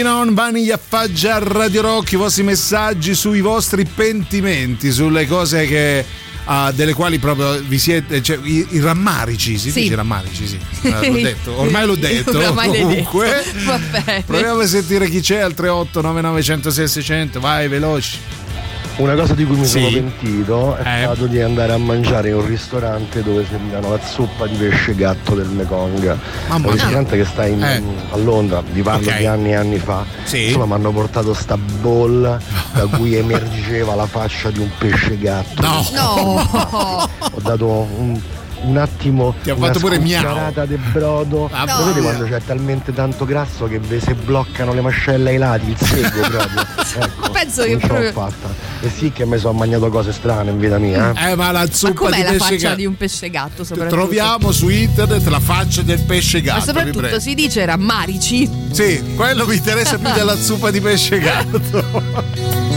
Hanging on, Vaniglia Faggia Radio Rock, i vostri messaggi sui vostri pentimenti, sulle cose che. ah, delle quali proprio vi siete. Cioè, i, i rammarici, si Sì. dice rammarici, sì. Eh, l'ho detto, ormai l'ho detto. Ormai comunque. detto. Proviamo a sentire chi c'è al 38 99 106 600, vai veloci. Una cosa di cui mi sono Sì. pentito è Eh. stato di andare a mangiare in un ristorante dove servivano la zuppa di pesce gatto del Mekong. Mamma un mia. ristorante che sta in- Eh. a Londra, vi parlo Ok. di anni e anni fa. Sì. Insomma, mi hanno portato sta bolla da cui emergeva la faccia di un pesce gatto. No. No. Ho dato un, un attimo Ti ha una fatto pure miau. di brodo. Ah, no. vedi quando c'è talmente tanto grasso che ve se bloccano le mascelle ai lati, il sego proprio. Ecco, Penso che non ce l'ho proprio- fatta. E sì che mi sono mangiato cose strane in vita mia. eh. Eh, ma la Ma zuppa di com'è la pesce faccia gatto. di un pesce gatto soprattutto? Troviamo su internet la faccia del pesce gatto. Ma soprattutto si dice rammarici. Sì, quello mi interessa più della zuppa di pesce gatto.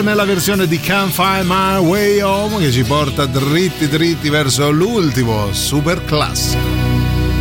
Nella versione di Can't Find My Way Home che ci porta dritti dritti verso l'ultimo super classico.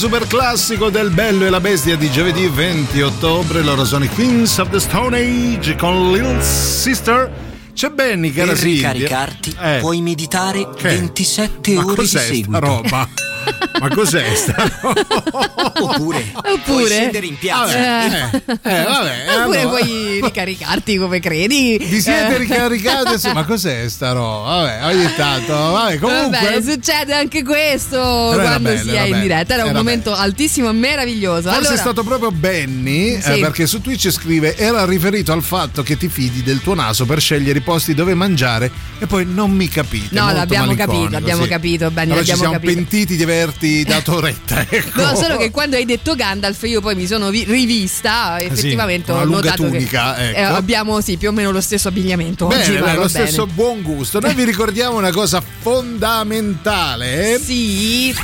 Super classico del Bello e la Bestia di giovedì 20 ottobre. Loro sono i Queens of the Stone Age con Little Sister. C'è Benny, cara Per Silvia. ricaricarti Eh. puoi meditare 27 Ma ore di seguito. roba? Ma cos'è sta Oppure, puoi Oppure scendere in piazza. Eh, eh, vabbè, Oppure allora. puoi ricaricarti come credi. Vi siete Eh. ricaricati? Sì, Ma cos'è sta roba? Vabbè, ogni tanto. Vabbè, comunque. Vabbè, succede anche questo Però era quando bello, si era è in bello, diretta. Era un era momento altissimo e meraviglioso. Forse allora, è stato proprio Benny, eh, Sì. perché su Twitch scrive: Era riferito al fatto che ti fidi del tuo naso per scegliere i posti dove mangiare e poi non mi capite. No, l'abbiamo capito, abbiamo sì. capito, Benny, Allora ci l'abbiamo siamo capito. pentiti di averti dato retta. Ecco. No, solo che quando hai detto Gandalf io poi mi sono vi- rivista effettivamente una ho notato tunica, che ecco. eh, abbiamo sì, più o meno lo stesso abbigliamento oggi Bene, ma beh, lo bene. stesso buon gusto. Noi vi ricordiamo una cosa fondamentale. Sì.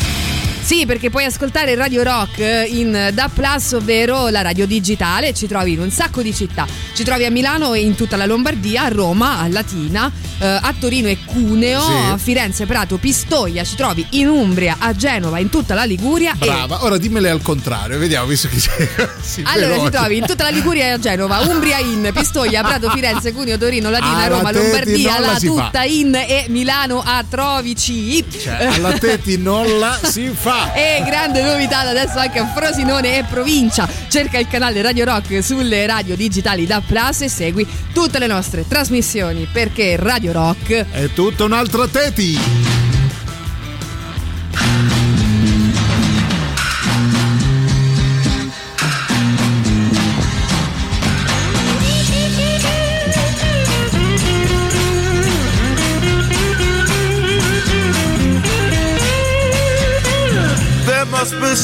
Sì, perché puoi ascoltare Radio Rock in Da Plus, ovvero la radio digitale. Ci trovi in un sacco di città. Ci trovi a Milano e in tutta la Lombardia, a Roma, a Latina, eh, a Torino e Cuneo, Sì. a Firenze, Prato, Pistoia. Ci trovi in Umbria, a Genova, in tutta la Liguria. e Brava, ora dimmele al contrario, vediamo, visto che sei così Allora veloce. ci trovi in tutta la Liguria e a Genova, Umbria in, Pistoia, Prato, Firenze, Cuneo, Torino, Latina, Alla Roma, Teti Lombardia, non la si fa. tutta in e Milano a Trovici. Cioè, alla Teti non la si fa. E grande novità da adesso anche a Frosinone e provincia. Cerca il canale Radio Rock sulle radio digitali da Plus e segui tutte le nostre trasmissioni perché Radio Rock È tutta un'altra Teti.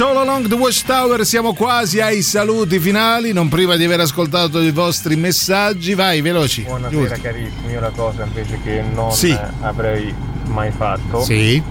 All Along the Watchtower, siamo quasi ai saluti finali, non prima di aver ascoltato i vostri messaggi, vai veloci. Buonasera carissimi, io la cosa invece che non Sì. avrei mai fatto. Sì.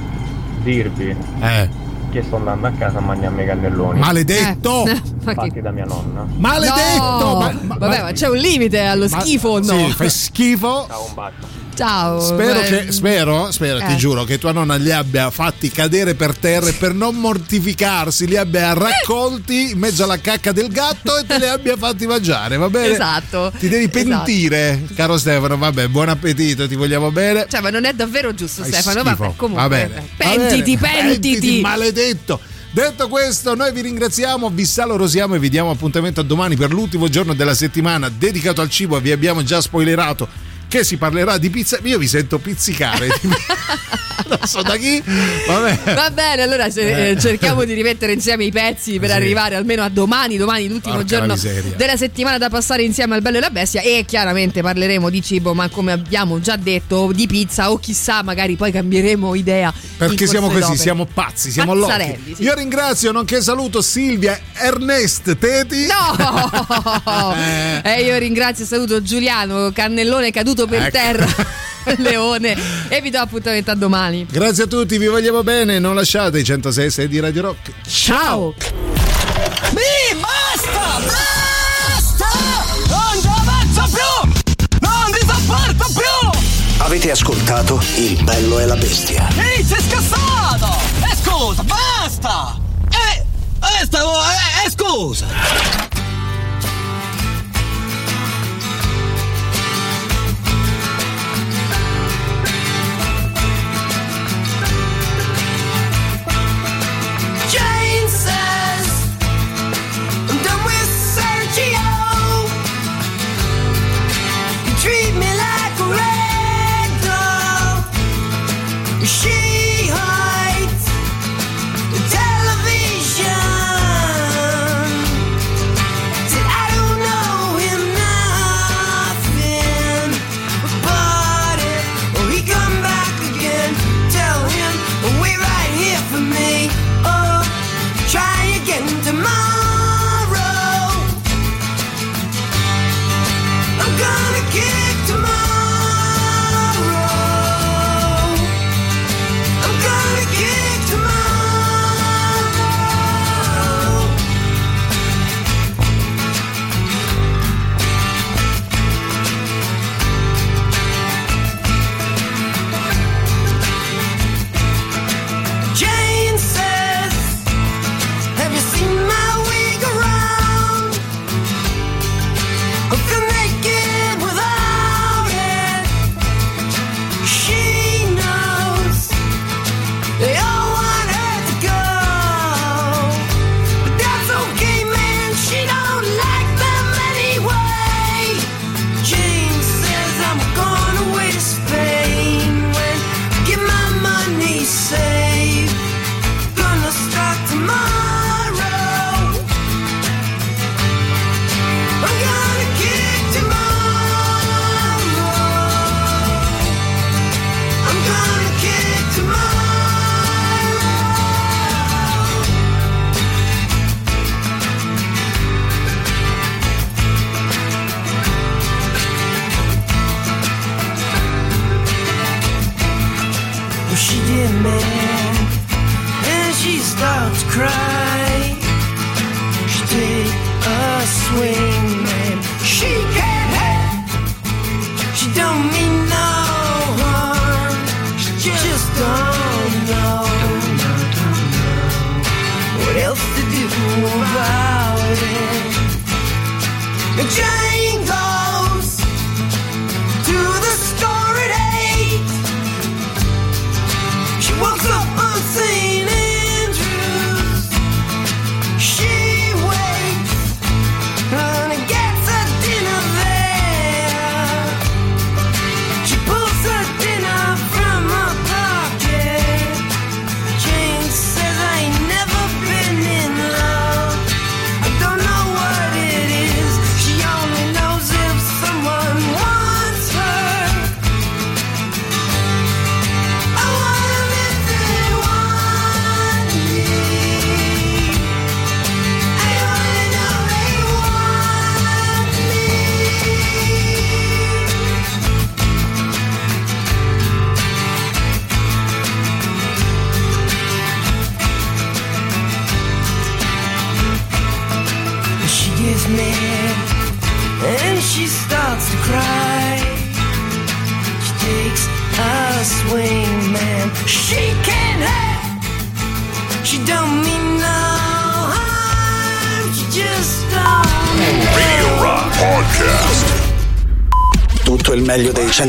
Dirvi Eh. che sto andando a casa a mangiarmi i cannelloni. Maledetto! Eh, Fatti da mia nonna. Maledetto! No! Ma- ma- Vabbè, ma c'è un limite allo Ma- schifo, o no? Sì, fai schifo. Ciao, un bacio. Ciao. Spero che, spero, spero, ti Eh. giuro, che tua nonna li abbia fatti cadere per terra e per non mortificarsi li abbia raccolti in mezzo alla cacca del gatto e te li abbia fatti mangiare, va bene? Esatto. Ti devi pentire, caro Stefano. Vabbè, buon appetito, ti vogliamo bene. Cioè, ma non è davvero giusto, Fai Stefano. schifo. Vabbè, comunque. Va bene. Pentiti, Va bene. pentiti. maledetto. Detto questo, noi vi ringraziamo, vi salorosiamo e vi diamo appuntamento a domani per l'ultimo giorno della settimana dedicato al cibo. Vi abbiamo già spoilerato che si parlerà di pizza. Io vi sento pizzicare. non so da chi. Vabbè. Va bene, allora se- Eh. eh, cerchiamo di rimettere insieme i pezzi per Sì. arrivare almeno a domani, domani l'ultimo Porca giorno della settimana da passare insieme al Bello e la Bestia e chiaramente parleremo di cibo, ma come abbiamo già detto di pizza o chissà, magari poi cambieremo idea. Perché siamo così, d'opera. siamo pazzi, siamo lotti. sì. Io ringrazio, nonché saluto Silvia Ernest Teti. No! e io ringrazio e saluto Giuliano, cannellone caduto per Ecco. terra, leone, e vi do appuntamento a domani. Grazie a tutti, vi vogliamo bene. Non lasciate i 106 di Radio Rock. Ciao! Mi basta! Basta! Non ci avanzo più! Non ti sopporto più! Avete ascoltato Il bello e la bestia. Ehi, sei scassato! E scusa, basta! Eh, eh, stavo... Eh, eh, scusa!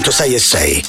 106 e 6.